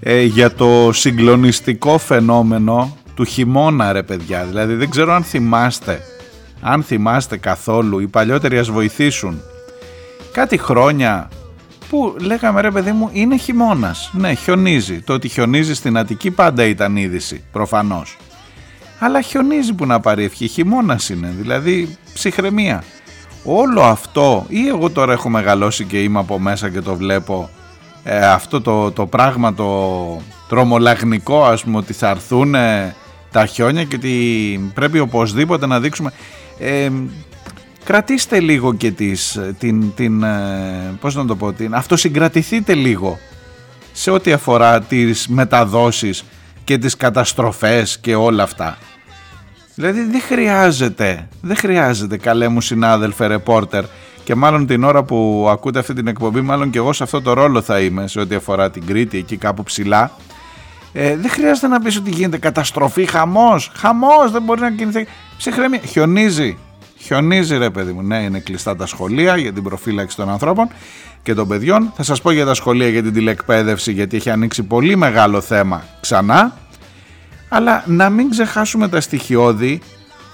ε, για το συγκλονιστικό φαινόμενο του χειμώνα ρε παιδιά. Δηλαδή δεν ξέρω αν θυμάστε, αν θυμάστε καθόλου, οι παλιότεροι ας βοηθήσουν. Κάτι χρόνια που λέγαμε ρε παιδί μου είναι χειμώνας. Ναι χιονίζει. Το ότι χιονίζει στην Αττική πάντα ήταν είδηση προφανώς. Αλλά χιονίζει που να πάρει ευχή. Χειμώνας είναι δηλαδή ψυχραιμία. Όλο αυτό ή εγώ τώρα έχω μεγαλώσει και είμαι από μέσα και το βλέπω ε, αυτό το, το πράγμα το τρομολαγνικό ας πούμε ότι θα έρθουν τα χιόνια και ότι πρέπει οπωσδήποτε να δείξουμε. Ε, κρατήστε λίγο και τις, την, την ε, πώς να το πω την, αυτοσυγκρατηθείτε λίγο σε ό,τι αφορά τις μεταδόσεις και τις καταστροφές και όλα αυτά. Δηλαδή δεν χρειάζεται δεν χρειάζεται καλέ μου συνάδελφε ρεπόρτερ και μάλλον την ώρα που ακούτε αυτή την εκπομπή μάλλον και εγώ σε αυτό το ρόλο θα είμαι σε ό,τι αφορά την Κρήτη εκεί κάπου ψηλά. Ε, δεν χρειάζεται να πεις ότι γίνεται καταστροφή, χαμός, χαμός δεν μπορεί να κινηθεί. Ψυχρεμία, χιονίζει χιονίζει ρε παιδί μου, ναι είναι κλειστά τα σχολεία για την προφύλαξη των ανθρώπων και των παιδιών, θα σας πω για τα σχολεία για την τηλεκπαίδευση γιατί έχει ανοίξει πολύ μεγάλο θέμα ξανά. Αλλά να μην ξεχάσουμε τα στοιχειώδη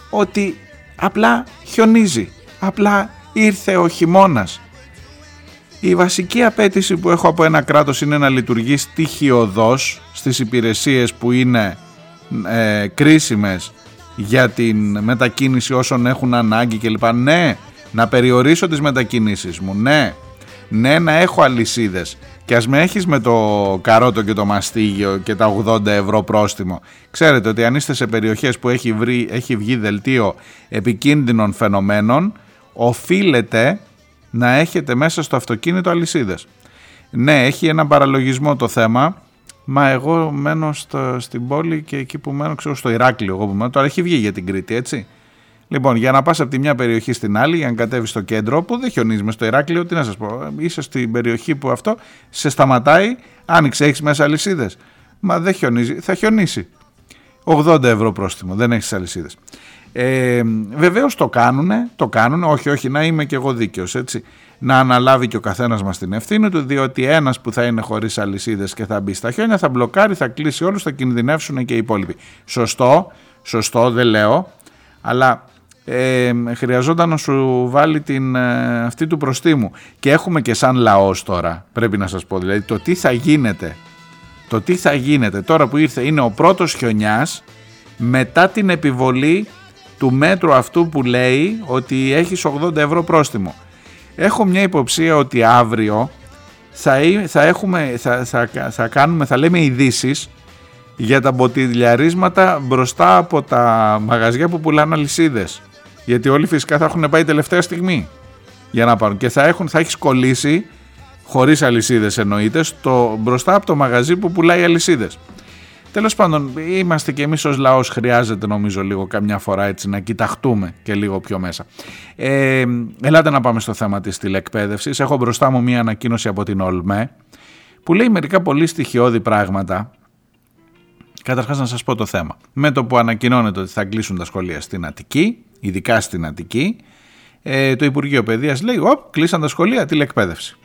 ότι απλά χιονίζει, απλά ήρθε ο χειμώνας. Η βασική απέτηση που έχω από ένα κράτος είναι να λειτουργεί στοιχειοδός στις υπηρεσίες που είναι ε, κρίσιμες για την μετακίνηση όσων έχουν ανάγκη κλπ. Ναι, να περιορίσω τις μετακινήσεις μου. Ναι, ναι να έχω αλυσίδες. Και ας με έχεις με το καρότο και το μαστίγιο και τα 80 ευρώ πρόστιμο. Ξέρετε ότι αν είστε σε περιοχές που έχει, βρει, έχει βγει δελτίο επικίνδυνων φαινομένων οφείλετε να έχετε μέσα στο αυτοκίνητο αλυσίδες. Ναι, έχει ένα παραλογισμό το θέμα, μα εγώ μένω στο, στην πόλη και εκεί που μένω, ξέρω στο Ηράκλειο εγώ που μένω, τώρα έχει βγει για την Κρήτη, έτσι. Λοιπόν, για να πας από τη μια περιοχή στην άλλη, για να κατέβεις στο κέντρο, που δεν χιονίζεις μες στο Ηράκλειο, τι να σας πω, είσαι στην περιοχή που αυτό σε σταματάει, άνοιξε, έχεις μέσα αλυσίδες. Μα δεν χιονίζει, θα χιονίσει. 80 ευρώ πρόστιμο, δεν έχεις αλυσίδες. Ε, βεβαίως το κάνουνε, το κάνουνε, όχι όχι να είμαι και εγώ δίκαιος έτσι, να αναλάβει και ο καθένας μας την ευθύνη του διότι ένας που θα είναι χωρίς αλυσίδες και θα μπει στα χιόνια θα μπλοκάρει, θα κλείσει όλους, θα κινδυνεύσουν και οι υπόλοιποι. Σωστό, σωστό δεν λέω, αλλά ε, χρειαζόταν να σου βάλει την, ε, αυτή του προστίμου και έχουμε και σαν λαός τώρα πρέπει να σας πω δηλαδή το τι θα γίνεται το τι θα γίνεται τώρα που ήρθε είναι ο πρώτος χιονιάς μετά την επιβολή του μέτρου αυτού που λέει ότι έχεις 80 ευρώ πρόστιμο. Έχω μια υποψία ότι αύριο θα, θα, έχουμε, θα, θα, θα κάνουμε, θα λέμε ειδήσεις για τα μποτιλιαρίσματα μπροστά από τα μαγαζιά που πουλάνε αλυσίδες. Γιατί όλοι φυσικά θα έχουν πάει τελευταία στιγμή για να πάρουν. Και θα, έχουν, θα έχεις κολλήσει, χωρίς αλυσίδες εννοείται, στο, μπροστά από το μαγαζί που πουλάει αλυσίδες. Τέλος πάντων, είμαστε και εμείς ως λαός χρειάζεται νομίζω λίγο καμιά φορά έτσι να κοιταχτούμε και λίγο πιο μέσα. Ε, ελάτε να πάμε στο θέμα της τηλεκπαίδευσης. Έχω μπροστά μου μία ανακοίνωση από την ΟΛΜΕ που λέει μερικά πολύ στοιχειώδη πράγματα. Καταρχάς να σας πω το θέμα. Με το που ανακοινώνεται ότι θα κλείσουν τα σχολεία στην Αττική, ειδικά στην Αττική, ε, το Υπουργείο Παιδείας λέει «Οπ, κλείσαν τα σχολεία, τηλεκπαίδευση».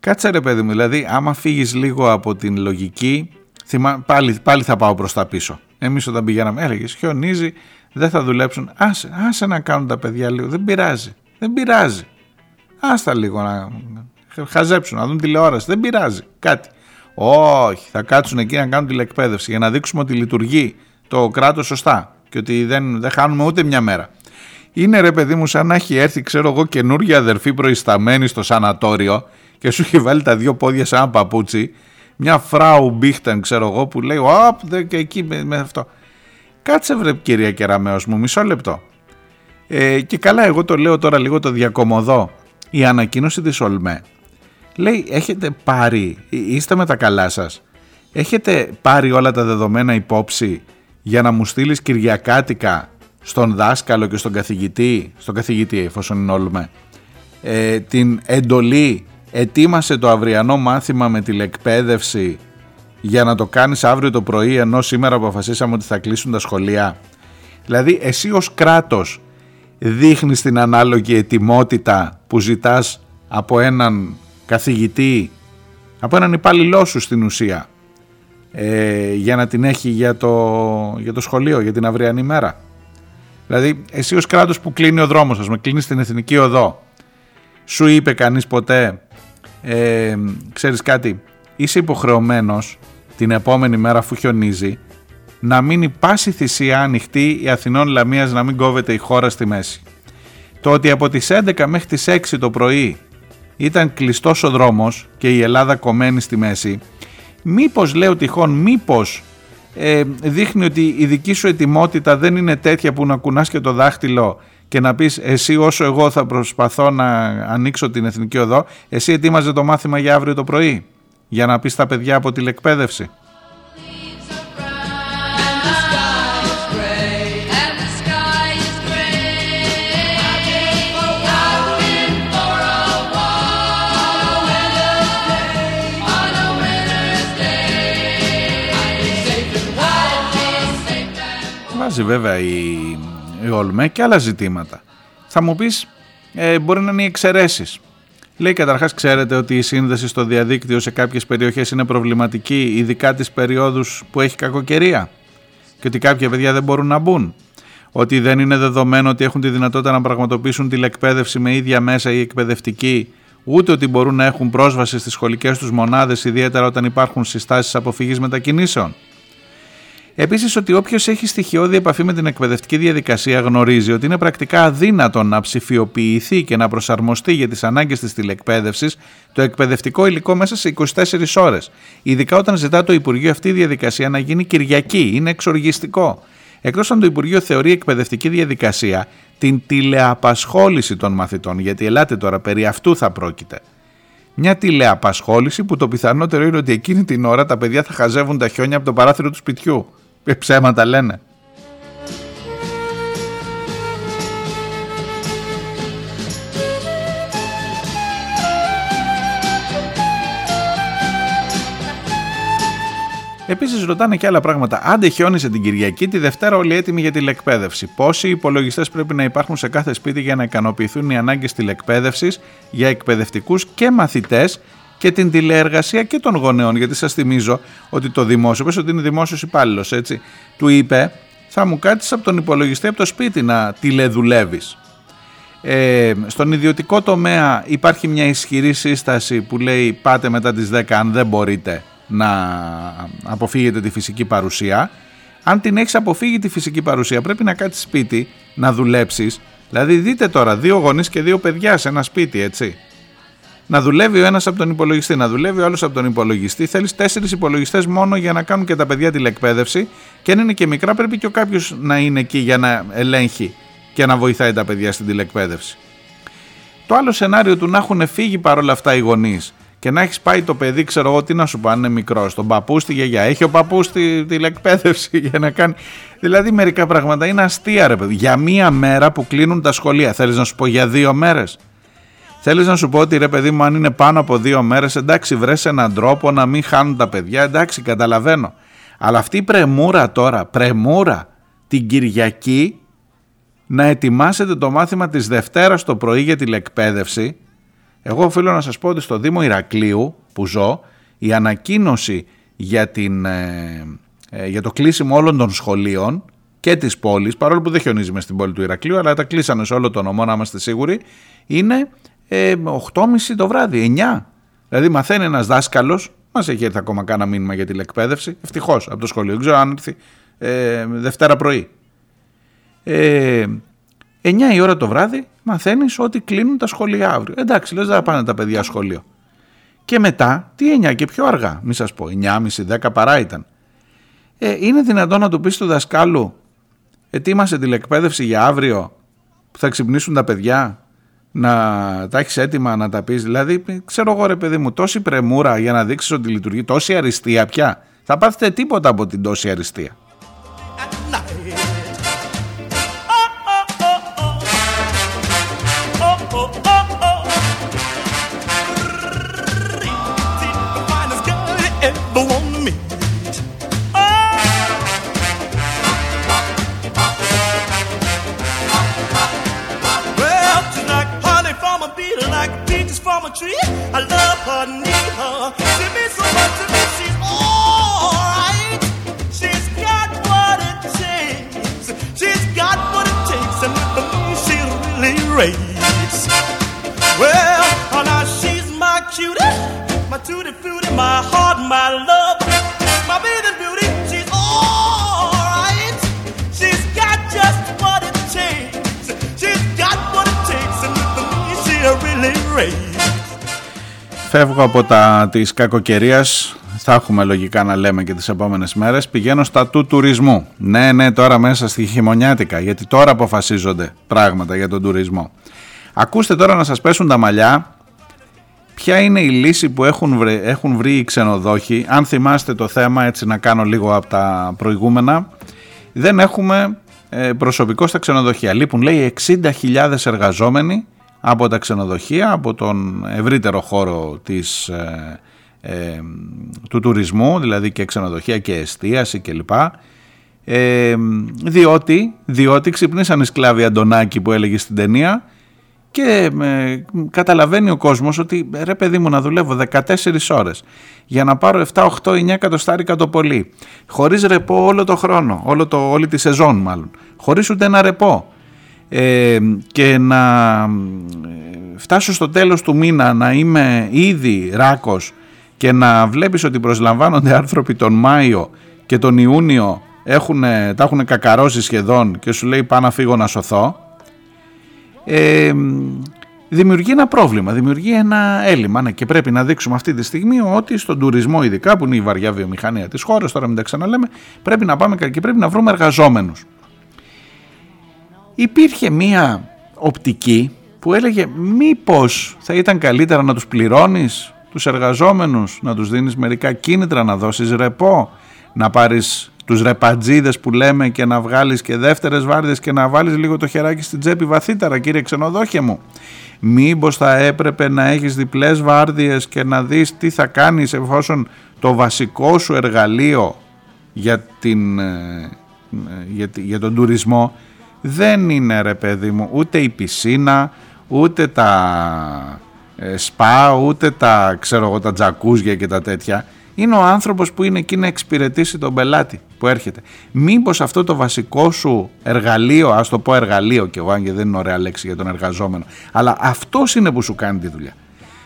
Κάτσε ρε παιδί μου, δηλαδή άμα φύγεις λίγο από την λογική, θυμά, πάλι, πάλι θα πάω προς τα πίσω. Εμείς όταν πηγαίναμε έλεγες χιονίζει, δεν θα δουλέψουν. Άσε, άσε να κάνουν τα παιδιά λίγο, δεν πειράζει, δεν πειράζει. Άστα λίγο να χαζέψουν, να δουν τηλεόραση, δεν πειράζει, κάτι. Όχι, θα κάτσουν εκεί να κάνουν τηλεκπαίδευση για να δείξουμε ότι λειτουργεί το κράτος σωστά και ότι δεν, δεν χάνουμε ούτε μια μέρα. Είναι ρε παιδί μου σαν να έχει έρθει ξέρω εγώ καινούργια αδερφή προϊσταμένη στο σανατόριο και σου έχει βάλει τα δύο πόδια σε ένα παπούτσι μια φράου μπίχταν ξέρω εγώ που λέει «Οπ, και εκεί με, με αυτό». Κάτσε βρε κυρία Κεραμέως μου, μισό λεπτό. Ε, και καλά εγώ το λέω τώρα λίγο το διακομωδώ. Η ανακοίνωση της Ολμέ λέει έχετε πάρει, είστε με τα καλά σας, έχετε πάρει όλα τα δεδομένα υπόψη για να μου στείλεις Κυριακάτικα στον δάσκαλο και στον καθηγητή, στον καθηγητή εφόσον είναι Ολμέ, ε, την εντολή ετοίμασε το αυριανό μάθημα με τηλεκπαίδευση για να το κάνεις αύριο το πρωί ενώ σήμερα αποφασίσαμε ότι θα κλείσουν τα σχολεία. Δηλαδή εσύ ως κράτος δείχνεις την ανάλογη ετοιμότητα που ζητάς από έναν καθηγητή, από έναν υπάλληλό σου στην ουσία ε, για να την έχει για το, για το σχολείο, για την αυριανή μέρα. Δηλαδή εσύ ως κράτος που κλείνει ο δρόμος, ας με κλείνεις την εθνική οδό, σου είπε κανείς ποτέ ε, ξέρεις κάτι, είσαι υποχρεωμένος την επόμενη μέρα αφού χιονίζει να μείνει πάση θυσία ανοιχτή η Αθηνών Λαμίας να μην κόβεται η χώρα στη μέση. Το ότι από τις 11 μέχρι τις 6 το πρωί ήταν κλειστός ο δρόμος και η Ελλάδα κομμένη στη μέση, μήπως λέω τυχόν, μήπως ε, δείχνει ότι η δική σου ετοιμότητα δεν είναι τέτοια που να κουνάς και το δάχτυλο και να πεις εσύ όσο εγώ θα προσπαθώ να ανοίξω την Εθνική Οδό, εσύ ετοίμαζε το μάθημα για αύριο το πρωί, για να πεις στα παιδιά από τηλεκπαίδευση. Βάζει βέβαια η η Ολμέ και άλλα ζητήματα. Θα μου πεις, ε, μπορεί να είναι οι εξαιρέσεις. Λέει καταρχάς ξέρετε ότι η σύνδεση στο διαδίκτυο σε κάποιες περιοχές είναι προβληματική, ειδικά τις περιόδους που έχει κακοκαιρία και ότι κάποια παιδιά δεν μπορούν να μπουν. Ότι δεν είναι δεδομένο ότι έχουν τη δυνατότητα να πραγματοποιήσουν τηλεκπαίδευση με ίδια μέσα ή εκπαιδευτική, ούτε ότι μπορούν να έχουν πρόσβαση στις σχολικές τους μονάδες, ιδιαίτερα όταν υπάρχουν συστάσεις αποφυγής μετακινήσεων. Επίσης, ότι όποιος έχει στοιχειώδη επαφή με την εκπαιδευτική διαδικασία γνωρίζει ότι είναι πρακτικά αδύνατο να ψηφιοποιηθεί και να προσαρμοστεί για τις ανάγκες της τηλεκπαίδευσης το εκπαιδευτικό υλικό μέσα σε 24 ώρες. Ειδικά όταν ζητά το Υπουργείο αυτή η διαδικασία να γίνει Κυριακή, είναι εξοργιστικό. Εκτός αν το Υπουργείο θεωρεί εκπαιδευτική διαδικασία την τηλεαπασχόληση των μαθητών, γιατί ελάτε τώρα, περί αυτού θα πρόκειται. Μια τηλεαπασχόληση που το πιθανότερο είναι ότι εκείνη την ώρα τα παιδιά θα χαζεύουν τα χιόνια από το παράθυρο του σπιτιού. Ε, ψέματα λένε. Επίσης, ρωτάνε και άλλα πράγματα. Άντε χιόνισε την Κυριακή, τη Δευτέρα όλοι έτοιμοι για τηλεκπαίδευση. Πόσοι υπολογιστές πρέπει να υπάρχουν σε κάθε σπίτι για να ικανοποιηθούν οι ανάγκες τηλεκπαίδευσης για εκπαιδευτικούς και μαθητές και την τηλεεργασία και των γονέων. Γιατί σας θυμίζω ότι το δημόσιο, πες ότι είναι δημόσιος υπάλληλος, έτσι, του είπε θα μου κάτσεις από τον υπολογιστή από το σπίτι να τηλεδουλεύεις. Ε, στον ιδιωτικό τομέα υπάρχει μια ισχυρή σύσταση που λέει πάτε μετά τις 10 αν δεν μπορείτε να αποφύγετε τη φυσική παρουσία. Αν την έχεις αποφύγει τη φυσική παρουσία πρέπει να κάτσεις σπίτι να δουλέψεις. Δηλαδή δείτε τώρα δύο γονείς και δύο παιδιά σε ένα σπίτι έτσι να δουλεύει ο ένας από τον υπολογιστή, να δουλεύει ο άλλος από τον υπολογιστή. Θέλεις τέσσερις υπολογιστές μόνο για να κάνουν και τα παιδιά τηλεκπαίδευση. Και αν είναι και μικρά, πρέπει και ο κάποιος να είναι εκεί για να ελέγχει και να βοηθάει τα παιδιά στην τηλεκπαίδευση. Το άλλο σενάριο του να έχουν φύγει παρόλα αυτά οι γονείς και να έχεις πάει το παιδί, ξέρω εγώ τι να σου πάνε, είναι μικρό, τον παππού στη γιαγιά. Έχει ο παππούς τη τηλεκπαίδευση για να κάνει. Δηλαδή μερικά πράγματα είναι αστεία, ρε παιδί. Για μία μέρα που κλείνουν τα σχολεία. Θέλεις να σου πω για δύο μέρες; Θέλεις να σου πω ότι ρε παιδί μου, αν είναι πάνω από δύο μέρες, εντάξει, βρες έναν τρόπο να μην χάνουν τα παιδιά. Εντάξει, καταλαβαίνω. Αλλά αυτή η πρεμούρα τώρα, πρεμούρα την Κυριακή, να ετοιμάσετε το μάθημα της Δευτέρας το πρωί για τηλεκπαίδευση. Εγώ οφείλω να σας πω ότι στο Δήμο Ηρακλείου που ζω η ανακοίνωση για, την, ε, ε, για το κλείσιμο όλων των σχολείων και της πόλης, παρόλο που δεν χιονίζει με στην πόλη του Ηρακλείου, αλλά τα κλείσανε σε όλο το νομό να είμαστε σίγουροι, είναι ε, 8.30 το βράδυ, 9. Δηλαδή μαθαίνει ένας δάσκαλος, μας έχει έρθει ακόμα κάνα μήνυμα για τηλεκπαίδευση, ευτυχώς από το σχολείο, δεν ξέρω αν έρθει ε, Δευτέρα πρωί. Ε, 9 η ώρα το βράδυ μαθαίνεις ότι κλείνουν τα σχολεία αύριο. Εντάξει, λες δεν πάνε τα παιδιά σχολείο. Και μετά, τι 9 και πιο αργά, μη σας πω, 9.30, 10 παρά ήταν. Ε, είναι δυνατόν να του πεις του δασκάλου, ετοίμασε τηλεκπαίδευση για αύριο που θα ξυπνήσουν τα παιδιά, να τα έχεις έτοιμα να τα πεις. Δηλαδή, ξέρω εγώ ρε παιδί μου, τόση πρεμούρα για να δείξεις ότι λειτουργεί, τόση αριστεία πια. Θα πάθετε τίποτα από την τόση αριστεία. Φεύγω από τα της κακοκαιρίας, θα έχουμε λογικά να λέμε και τις επόμενες μέρες, πηγαίνω στα του τουρισμού. Ναι, ναι, τώρα μέσα στη χειμωνιάτικα, γιατί τώρα αποφασίζονται πράγματα για τον τουρισμό. Ακούστε τώρα να σας πέσουν τα μαλλιά, ποια είναι η λύση που έχουν βρει, έχουν βρει οι ξενοδόχοι; Αν θυμάστε το θέμα, έτσι να κάνω λίγο από τα προηγούμενα, δεν έχουμε ε, προσωπικό στα ξενοδοχεία. Λείπουν λέει 60.000 εργαζόμενοι από τα ξενοδοχεία, από τον ευρύτερο χώρο της, ε, ε, του τουρισμού, δηλαδή και ξενοδοχεία και εστίαση κλπ. Ε, διότι, διότι ξυπνήσαν οι σκλάβοι Αντωνάκη που έλεγε στην ταινία και ε, καταλαβαίνει ο κόσμος ότι ρε παιδί μου να δουλεύω 14 ώρες για να πάρω 7, 8, 9 εκατοστάρικα το πολύ χωρίς ρεπό όλο το χρόνο, όλο το, όλη τη σεζόν μάλλον χωρίς ούτε ένα ρεπό ε, και να ε, φτάσω στο τέλος του μήνα να είμαι ήδη ράκος και να βλέπεις ότι προσλαμβάνονται άνθρωποι τον Μάιο και τον Ιούνιο έχουν, τα έχουν κακαρώσει σχεδόν και σου λέει πάω να φύγω να σωθώ ε, δημιουργεί ένα πρόβλημα, δημιουργεί ένα έλλειμμα. Ναι, και πρέπει να δείξουμε αυτή τη στιγμή ότι στον τουρισμό ειδικά που είναι η βαριά βιομηχανία της χώρας τώρα μην τα ξαναλέμε πρέπει να πάμε και πρέπει να βρούμε εργαζόμενους υπήρχε μία οπτική που έλεγε μήπως θα ήταν καλύτερα να τους πληρώνεις τους εργαζόμενους, να τους δίνεις μερικά κίνητρα, να δώσεις ρεπό, να πάρεις τους ρεπατζίδες που λέμε και να βγάλεις και δεύτερες βάρδιες και να βάλεις λίγο το χεράκι στην τσέπη βαθύτερα κύριε ξενοδόχε μου. Μήπως θα έπρεπε να έχεις διπλές βάρδιες και να δεις τι θα κάνεις εφόσον το βασικό σου εργαλείο για, την, ε, για, για τον τουρισμό δεν είναι ρε παιδί μου ούτε η πισίνα ούτε τα ε, σπα ούτε τα ξέρω εγώ τα τζακούζια και τα τέτοια είναι ο άνθρωπος που είναι εκεί να εξυπηρετήσει τον πελάτη που έρχεται. Μήπως αυτό το βασικό σου εργαλείο, ας το πω εργαλείο και εγώ αν και δεν είναι ωραία λέξη για τον εργαζόμενο, αλλά αυτός είναι που σου κάνει τη δουλειά.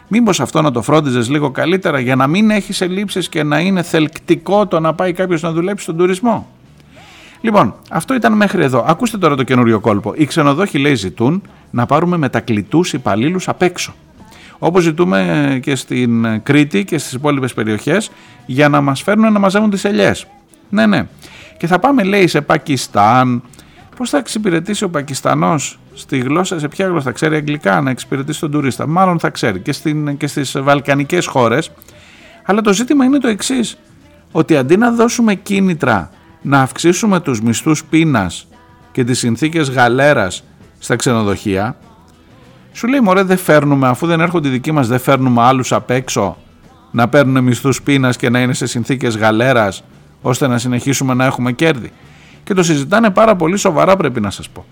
Μήπως αυτό να το φρόντιζες λίγο καλύτερα για να μην έχεις ελλείψεις και να είναι θελκτικό το να πάει κάποιος να δουλέψει στον τουρισμό; Λοιπόν, αυτό ήταν μέχρι εδώ. Ακούστε τώρα το καινούριο κόλπο. Οι ξενοδόχοι λέει ζητούν να πάρουμε μετακλητούς υπαλλήλους απ' έξω. Όπως ζητούμε και στην Κρήτη και στις υπόλοιπες περιοχές για να μας φέρνουν να μαζεύουν τις ελιές. Ναι, ναι. Και θα πάμε, λέει, σε Πακιστάν. Πώς θα εξυπηρετήσει ο Πακιστανός στη γλώσσα, σε ποια γλώσσα θα ξέρει αγγλικά να εξυπηρετήσει τον τουρίστα. Μάλλον θα ξέρει και, στην, και στις βαλκανικές χώρες. Αλλά το ζήτημα είναι το εξής. Ότι αντί να δώσουμε κίνητρα να αυξήσουμε τους μισθούς πείνας και τις συνθήκες γαλέρας στα ξενοδοχεία, σου λέει μωρέ δεν φέρνουμε, αφού δεν έρχονται οι δικοί μας δεν φέρνουμε άλλους απ' έξω να παίρνουν μισθούς πείνας και να είναι σε συνθήκες γαλέρας ώστε να συνεχίσουμε να έχουμε κέρδη. Και το συζητάνε πάρα πολύ σοβαρά πρέπει να σας πω.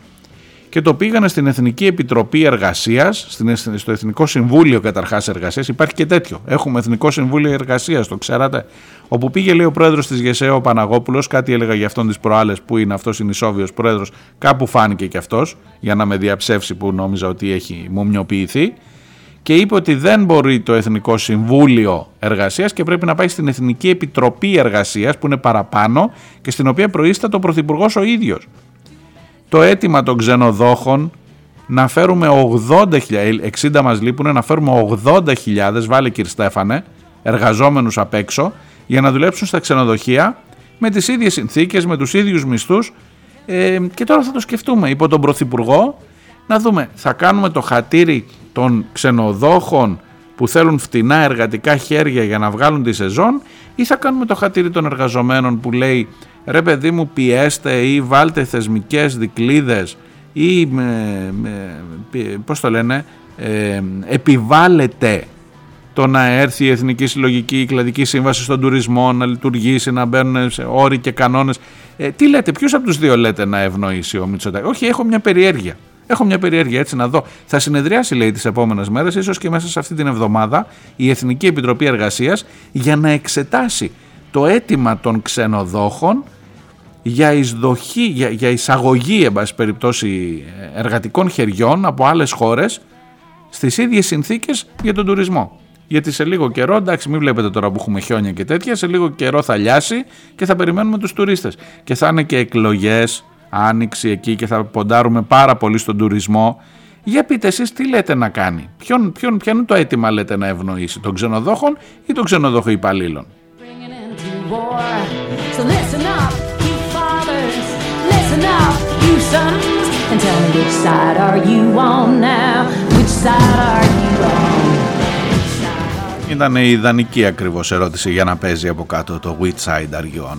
Και το πήγανε στην Εθνική Επιτροπή Εργασίας, στο Εθνικό Συμβούλιο καταρχάς Εργασίας. Υπάρχει και τέτοιο. Έχουμε Εθνικό Συμβούλιο Εργασίας, το ξέρατε. Όπου πήγε, λέει ο πρόεδρος της ΓΕΣΕΟ ο Παναγόπουλος, κάτι έλεγα για αυτόν τι προάλλες που είναι αυτός είναι πρόεδρος, κάπου φάνηκε και αυτός, για να με διαψεύσει που νόμιζα ότι έχει μουμιοποιηθεί. Και είπε ότι δεν μπορεί το Εθνικό Συμβούλιο Εργασίας και πρέπει να πάει στην Εθνική Επιτροπή Εργασίας, που είναι παραπάνω και στην οποία προείσταται ο Πρωθυπουργός ο ίδιος το αίτημα των ξενοδόχων να φέρουμε 80.000, 60 μας λείπουν, να φέρουμε 80.000, βάλε κύριε Στέφανε, εργαζόμενους απ' έξω, για να δουλέψουν στα ξενοδοχεία με τις ίδιες συνθήκες, με τους ίδιους μισθούς. Ε, και τώρα θα το σκεφτούμε υπό τον Πρωθυπουργό να δούμε θα κάνουμε το χατήρι των ξενοδόχων που θέλουν φτηνά εργατικά χέρια για να βγάλουν τη σεζόν ή θα κάνουμε το χατήρι των εργαζομένων που λέει ρε παιδί μου πιέστε ή βάλτε θεσμικές δικλίδες ή με, πώς το λένε ε, επιβάλλεται το να έρθει η Εθνική Συλλογική Κλαδική Σύμβαση στον τουρισμό να λειτουργήσει, να μπαίνουν σε όροι και κανόνες. Ε, τι λέτε, ποιος από τους δύο λέτε να ευνοήσει ο Μητσοτάκης; Όχι, έχω μια περιέργεια. Έχω μια περιέργεια έτσι να δω. Θα συνεδριάσει, λέει, τις επόμενες μέρες, ίσως και μέσα σε αυτή την εβδομάδα, η Εθνική Επιτροπή Εργασίας για να εξετάσει το αίτημα των ξενοδόχων για, εισδοχή, για, για εισαγωγή εν περιπτώσει εργατικών χεριών από άλλες χώρες στις ίδιες συνθήκες για τον τουρισμό. Γιατί σε λίγο καιρό, εντάξει μην βλέπετε τώρα που έχουμε χιόνια και τέτοια, σε λίγο καιρό θα λιάσει και θα περιμένουμε τους τουρίστες. Και θα είναι και εκλογές, άνοιξη εκεί και θα ποντάρουμε πάρα πολύ στον τουρισμό. Για πείτε εσείς τι λέτε να κάνει, ποιον, ποιον, ποιο είναι το αίτημα λέτε να ευνοήσει, των ξενοδόχων ή των ξενοδόχων υπαλλήλων; So listen up, you sons, and tell me which side are you on now, which side are you on. Ήταν η ιδανική ακριβώς ερώτηση για να παίζει από κάτω το which side are you on.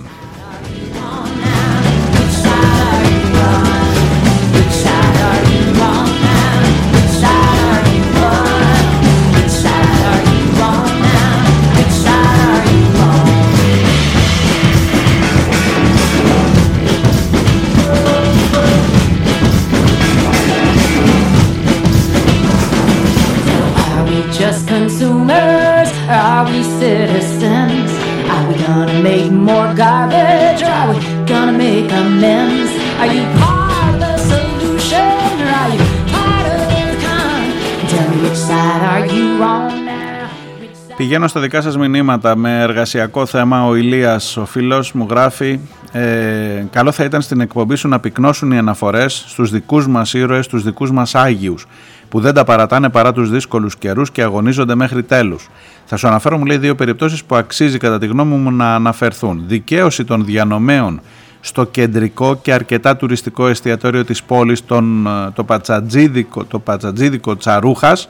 Πηγαίνω στα δικά σας μηνύματα με εργασιακό θέμα. Ο Ηλίας, ο φίλος μου γράφει ε, «Καλό θα ήταν στην εκπομπή σου να πυκνώσουν οι αναφορές στους δικούς μας ήρωες, στους δικούς μας Άγιους που δεν τα παρατάνε παρά τους δύσκολους καιρούς και αγωνίζονται μέχρι τέλους. Θα σου αναφέρω, μου λέει, δύο περιπτώσεις που αξίζει κατά τη γνώμη μου να αναφερθούν. Δικαίωση των διανομέων στο κεντρικό και αρκετά τουριστικό εστιατόριο της πόλης, τον, το, πατσατζίδικο, το πατσατζίδικο Τσαρούχας,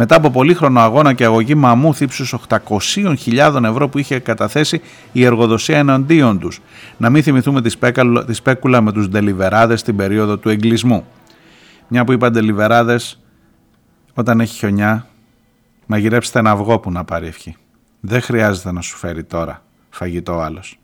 μετά από πολύχρονο αγώνα και αγωγή μαμού ύψους 800.000 ευρώ που είχε καταθέσει η εργοδοσία εναντίον τους. Να μην θυμηθούμε τη σπέκουλα, τη σπέκουλα με τους ντελιβεράδες στην περίοδο του εγκλισμού. Μια που είπαν ντελιβεράδες, όταν έχει χιονιά, μαγειρέψτε ένα αυγό που να πάρει ευχή. Δεν χρειάζεται να σου φέρει τώρα φαγητό ο άλλος.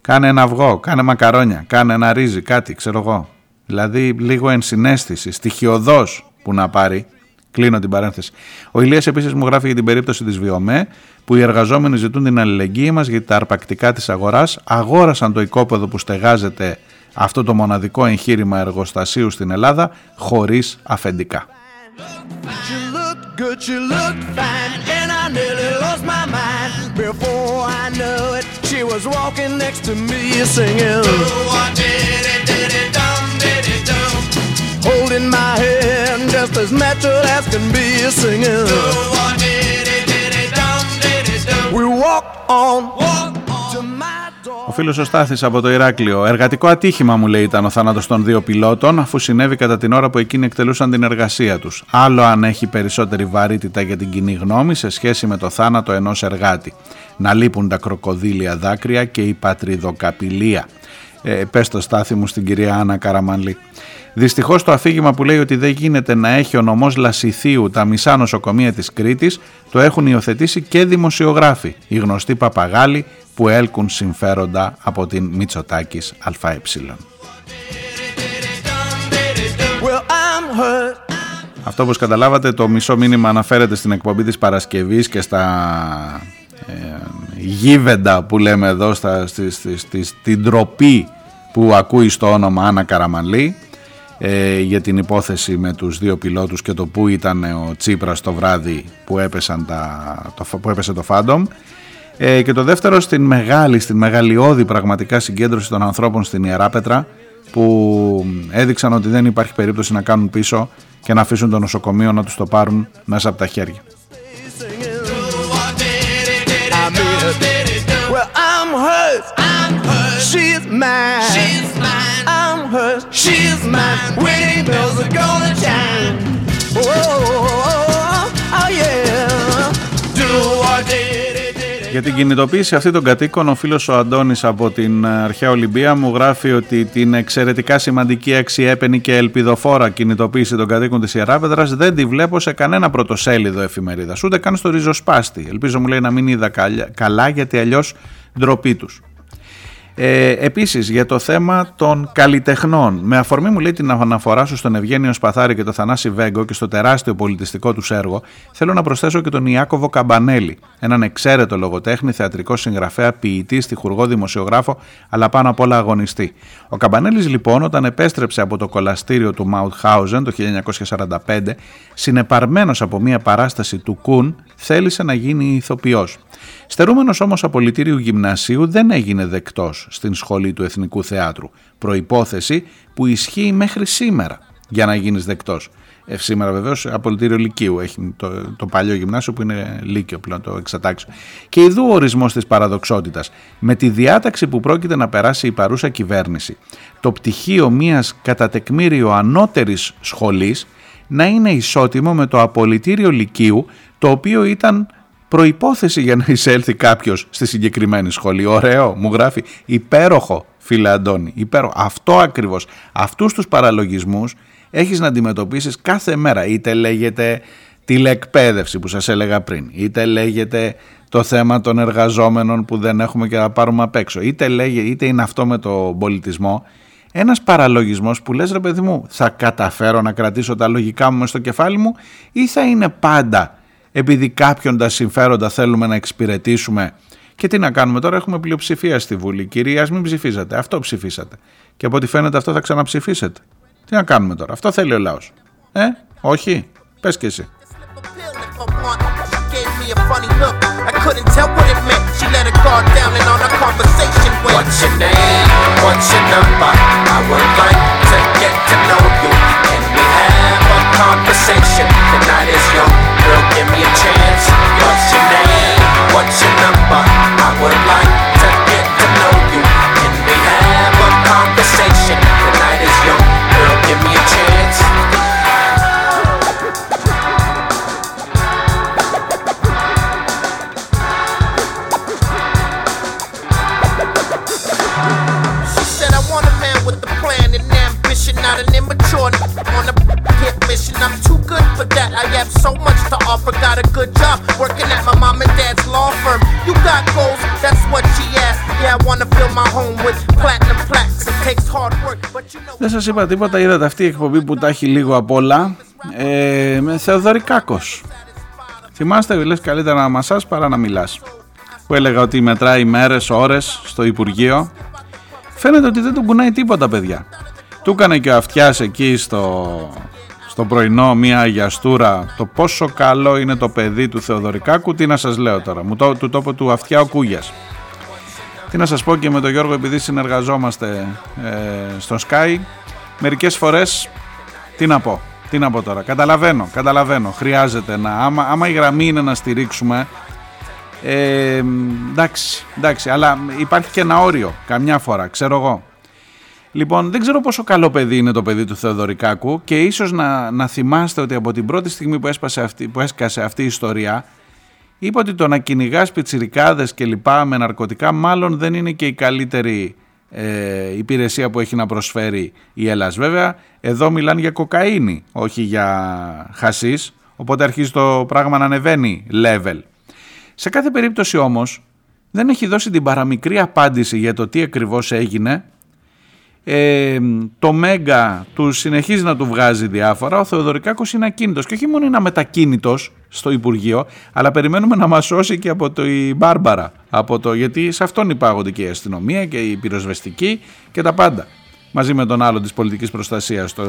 Κάνε ένα αυγό, κάνε μακαρόνια, κάνε ένα ρύζι, κάτι, ξέρω εγώ. Δηλαδή λίγο ενσυναίσθηση, στοιχειοδός που να πάρει. Κλείνω την παρένθεση. Ο Ηλίας επίσης μου γράφει για την περίπτωση της Βιομέ, που οι εργαζόμενοι ζητούν την αλληλεγγύη μας γιατί τα αρπακτικά της αγοράς αγόρασαν το οικόπεδο που στεγάζεται αυτό το μοναδικό εγχείρημα εργοστασίου στην Ελλάδα χωρίς αφεντικά. She looked good, she looked fine, and I nearly lost my mind. Before I knew it, she was Holding my hand just as natural as can be singing. We walk on. Walk Ο φίλος ο Στάθης από το Ηράκλειο. Εργατικό ατύχημα μου λέει ήταν ο θάνατος των δύο πιλότων, αφού συνέβη κατά την ώρα που εκείνοι εκτελούσαν την εργασία τους. Άλλο αν έχει περισσότερη βαρύτητα για την κοινή γνώμη σε σχέση με το θάνατο ενός εργάτη. Να λείπουν τα κροκοδίλια δάκρυα και η πατριδοκαπηλεία. Ε, πες το στάθη μου στην κυρία Άννα Καραμανλή. Δυστυχώς το αφήγημα που λέει ότι δεν γίνεται να έχει ο νομός Λασιθίου τα μισά νοσοκομεία της Κρήτης το έχουν υιοθετήσει και δημοσιογράφοι, οι γνωστοί παπαγάλοι που έλκουν συμφέροντα από την Μητσοτάκης ΑΕ. Αυτό όπως καταλάβατε το μισό μήνυμα αναφέρεται στην εκπομπή της Παρασκευής και στα ε, γίβεντα που λέμε εδώ στα, στη, στη, στη, στην τροπή που ακούει στο όνομα Άννα Καραμαλή ε, για την υπόθεση με τους δύο πιλότους και το που ήταν ο Τσίπρας το βράδυ που, έπεσαν τα, το, που έπεσε το Φάντομ ε, και το δεύτερο στην μεγάλη, στην μεγαλειώδη πραγματικά συγκέντρωση των ανθρώπων στην Ιεράπετρα που έδειξαν ότι δεν υπάρχει περίπτωση να κάνουν πίσω και να αφήσουν το νοσοκομείο να τους το πάρουν μέσα από τα χέρια. Για την κινητοποίηση αυτή των κατοίκων, ο φίλος ο Αντώνης από την αρχαία Ολυμπία μου γράφει ότι την εξαιρετικά σημαντική αξιέπαινη και ελπιδοφόρα κινητοποίηση των κατοίκων της Ιεράπεδρας δεν τη βλέπω σε κανένα πρωτοσέλιδο εφημερίδας, ούτε καν στο ριζοσπάστη. Ελπίζω μου λέει να μην είδα καλά γιατί αλλιώς ντροπή τους. Ε, επίσης για το θέμα των καλλιτεχνών. Με αφορμή μου λέει την αναφορά σου στον Ευγένιο Σπαθάρη και τον Θανάση Βέγκο και στο τεράστιο πολιτιστικό τους έργο, θέλω να προσθέσω και τον Ιάκωβο Καμπανέλη, έναν εξαίρετο λογοτέχνη, θεατρικό συγγραφέα, ποιητή, στιχουργό, δημοσιογράφο, αλλά πάνω απ' όλα αγωνιστή. Ο Καμπανέλης λοιπόν όταν επέστρεψε από το κολαστήριο του Μαουτχάουζεν το 1945, συνεπαρμένος από μια παράσταση του Κουν, θέλησε να γίνει ηθοποιός. Στερούμενος όμως απολυτήριου γυμνασίου δεν έγινε δεκτός στην σχολή του Εθνικού Θεάτρου, προϋπόθεση που ισχύει μέχρι σήμερα για να γίνεις δεκτός. Ε, σήμερα βεβαίως απολυτήριο Λυκείου έχει το, το παλιό γυμνάσιο που είναι Λύκειο πλέον το εξατάξιο. Και ειδού ο ορισμός της παραδοξότητας. Με τη διάταξη που πρόκειται να περάσει η παρούσα κυβέρνηση, το πτυχίο μιας κατά τεκμήριο ανώτερης σχολής να είναι ισότιμο με το απολυτήριο Λυκείου, το οποίο ήταν προϋπόθεση για να εισέλθει κάποιος στη συγκεκριμένη σχολή. Ωραίο, μου γράφει υπέροχο φίλε Αντώνη, υπέροχο. Αυτό ακριβώς, αυτούς τους παραλογισμούς έχεις να αντιμετωπίσεις κάθε μέρα. Είτε λέγεται τηλεκπαίδευση που σας έλεγα πριν, είτε λέγεται το θέμα των εργαζόμενων που δεν έχουμε και να πάρουμε απ' έξω, είτε, λέγεται, είτε είναι αυτό με τον πολιτισμό. Ένας παραλογισμός που λες ρε παιδί μου θα καταφέρω να κρατήσω τα λογικά μου στο κεφάλι μου ή θα είναι πάντα επειδή κάποιον τα συμφέροντα θέλουμε να εξυπηρετήσουμε. Και τι να κάνουμε τώρα, έχουμε πλειοψηφία στη Βουλή. Κυρία, μην ψηφίσατε. Αυτό ψηφίσατε. Και από ό,τι φαίνεται αυτό θα ξαναψηφίσετε. Τι να κάνουμε τώρα, αυτό θέλει ο λαός. Ε, όχι, πες και εσύ. Conversation. The night is young, girl, give me a chance. What's your name? What's your number? I would like to get to know you. Can we have a conversation? The night is young, girl, give me a chance. She said I want a man with a plan and ambition, not an immature on hit mission. I'm too good for that. I have so much to offer. Got a good job working at my mom and dad's law firm. You got goals, that's what she asked. Yeah, I wanna fill my home with platinum plaques. It takes hard work, but you know. Δεν σας είπα τίποτα, είδατε αυτή η εκπομπή που τα έχει λίγο απ' όλα. Ε, με Θεοδωρικάκος. Θυμάστε, λες καλύτερα να μασάς παρά να μιλάς. Που έλεγα ότι μετράει μέρες, ώρες στο Υπουργείο. Φαίνεται ότι δεν του κουνάει τίποτα, παιδιά. Του έκανε και ο αυτιάς εκεί στο, στο πρωινό μια αγιαστούρα το πόσο καλό είναι το παιδί του Θεοδωρικάκου. Τι να σας λέω τώρα, μου το, του τόπο του αυτιά ο Κούγιας. Τι να σας πω και με τον Γιώργο επειδή συνεργαζόμαστε ε, στο Sky μερικές φορές τι να πω, τι να πω τώρα, καταλαβαίνω, καταλαβαίνω, χρειάζεται να, άμα, άμα η γραμμή είναι να στηρίξουμε ε, εντάξει, εντάξει, αλλά υπάρχει και ένα όριο καμιά φορά, ξέρω εγώ. Λοιπόν, δεν ξέρω πόσο καλό παιδί είναι το παιδί του Θεοδωρικάκου και ίσως να, να θυμάστε ότι από την πρώτη στιγμή που, έσπασε αυτή, που έσκασε αυτή η ιστορία είπε ότι το να κυνηγάς πιτσιρικάδες και λοιπά με ναρκωτικά μάλλον δεν είναι και η καλύτερη ε, υπηρεσία που έχει να προσφέρει η Ελλάς. Βέβαια, εδώ μιλάνε για κοκαίνη, όχι για χασίς, οπότε αρχίζει το πράγμα να ανεβαίνει level. Σε κάθε περίπτωση όμως δεν έχει δώσει την παραμικρή απάντηση για το τι ακριβώς έγινε Ε, το Μέγκα του συνεχίζει να του βγάζει διάφορα. Ο Θεοδωρικάκος είναι ακίνητος και όχι μόνο είναι αμετακίνητος στο Υπουργείο, αλλά περιμένουμε να μας σώσει και από το η Μπάρμπαρα. Από το, γιατί σε αυτόν υπάγονται και η αστυνομία και η πυροσβεστική και τα πάντα. Μαζί με τον άλλο της πολιτικής προστασίας στο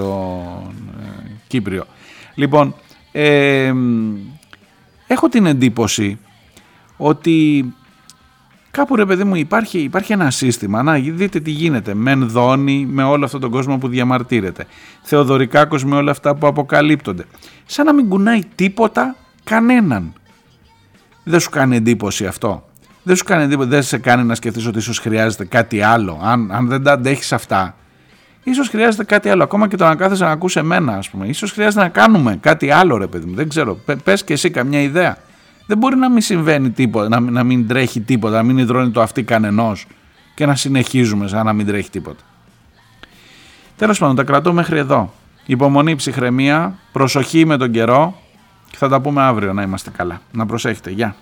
ε, Κύπριο. Λοιπόν, ε, έχω την εντύπωση ότι κάπου ρε παιδί μου υπάρχει, υπάρχει ένα σύστημα, να δείτε τι γίνεται, μεν δόνει με όλο αυτόν τον κόσμο που διαμαρτύρεται, Θεοδωρικάκος με όλα αυτά που αποκαλύπτονται, σαν να μην κουνάει τίποτα κανέναν. Δεν σου κάνει εντύπωση αυτό; Δεν σου κάνει εντύπωση, δεν σε κάνει να σκεφτείς ότι ίσως χρειάζεται κάτι άλλο; Αν, αν δεν τα αντέχεις αυτά, ίσως χρειάζεται κάτι άλλο. Ακόμα και το να κάθεσαι να ακούσει εμένα, ας πούμε. Ίσως χρειάζεται να κάνουμε κάτι άλλο, ρε παιδί μου. Δεν ξέρω. Πες και εσύ καμιά ιδέα. Δεν μπορεί να μην συμβαίνει τίποτα, να, να μην τρέχει τίποτα, να μην υδρώνει το αυτή κανενός και να συνεχίζουμε σαν να μην τρέχει τίποτα. Τέλος πάντων, τα κρατώ μέχρι εδώ. Υπομονή, ψυχραιμία, προσοχή με τον καιρό και θα τα πούμε αύριο να είμαστε καλά. Να προσέχετε. Γεια.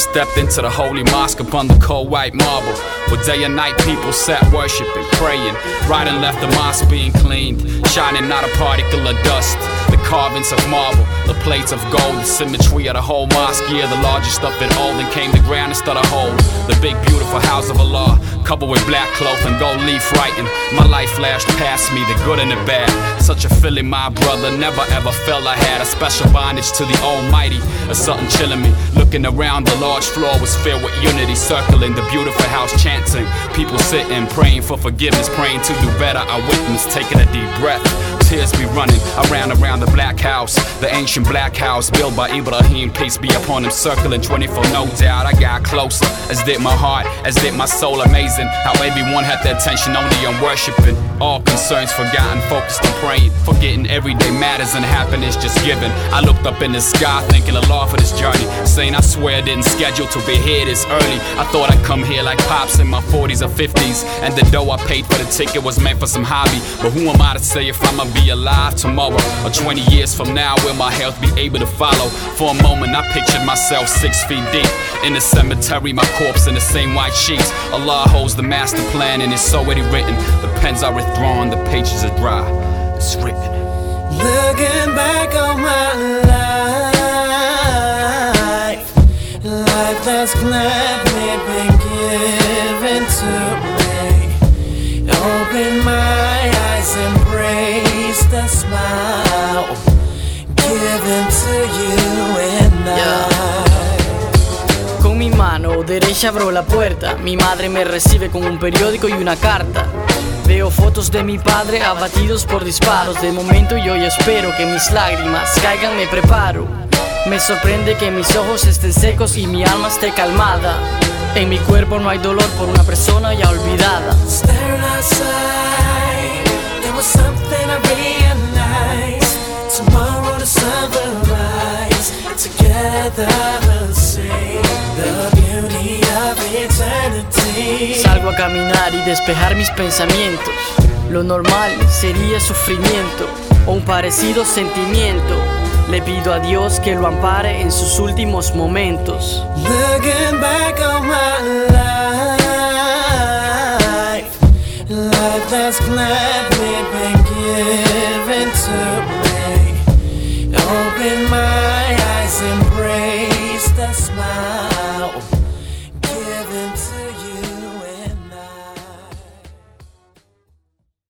Stepped into the holy mosque upon the cold white marble. Where day and night people sat worshiping, praying. Right and left, the mosque being cleaned, shining not a particle of dust. The carvings of marble, the plates of gold, the symmetry of the whole mosque. Yeah, the largest of it all. Then came the grandest of the whole. The big, beautiful house of Allah, coupled with black cloth and gold leaf writing. My life flashed past me, the good and the bad. Such a feeling, my brother, never ever felt I had a special bondage to the Almighty. A something chilling me. Looking around, the large floor was filled with unity, circling the beautiful house, chanting. People sitting, praying for forgiveness, praying to do better. I witnessed taking a deep breath. Tears be running around around the black house, the ancient black house built by Ibrahim. Peace be upon him, circling 24. No doubt, I got closer, as did my heart, as did my soul. Amazing how everyone had their attention only on worshiping. All concerns forgotten, focused on praying, forgetting everyday matters and happiness just given. I looked up in the sky, thinking a lot for this journey, saying I swear I didn't schedule to be here this early. I thought I'd come here like pops in my 40s or 50s, and the dough I paid for the ticket was meant for some hobby. But who am I to say if I'ma be alive tomorrow or 20 years from now? Will my health be able to follow? For a moment, I pictured myself six feet deep in the cemetery, my corpse in the same white sheets. Allah holds the master plan, and it's already written. The pens are withdrawn, the pages are dry. It's written. Looking back on my life, life that's gladly been given to me. Open my eyes, embrace the smile given to you and I. Con mi mano derecha abro la puerta. Mi madre me recibe con un periódico y una carta. Veo fotos de mi padre abatidos por disparos. De momento yo ya espero que mis lágrimas caigan, me preparo. Me sorprende que mis ojos estén secos y mi alma esté calmada. En mi cuerpo no hay dolor por una persona ya olvidada. Together we'll see the. Salgo a caminar y despejar mis pensamientos. Lo normal sería sufrimiento o un parecido sentimiento. Le pido a Dios que lo ampare en sus últimos momentos. Looking back on my life, life gladly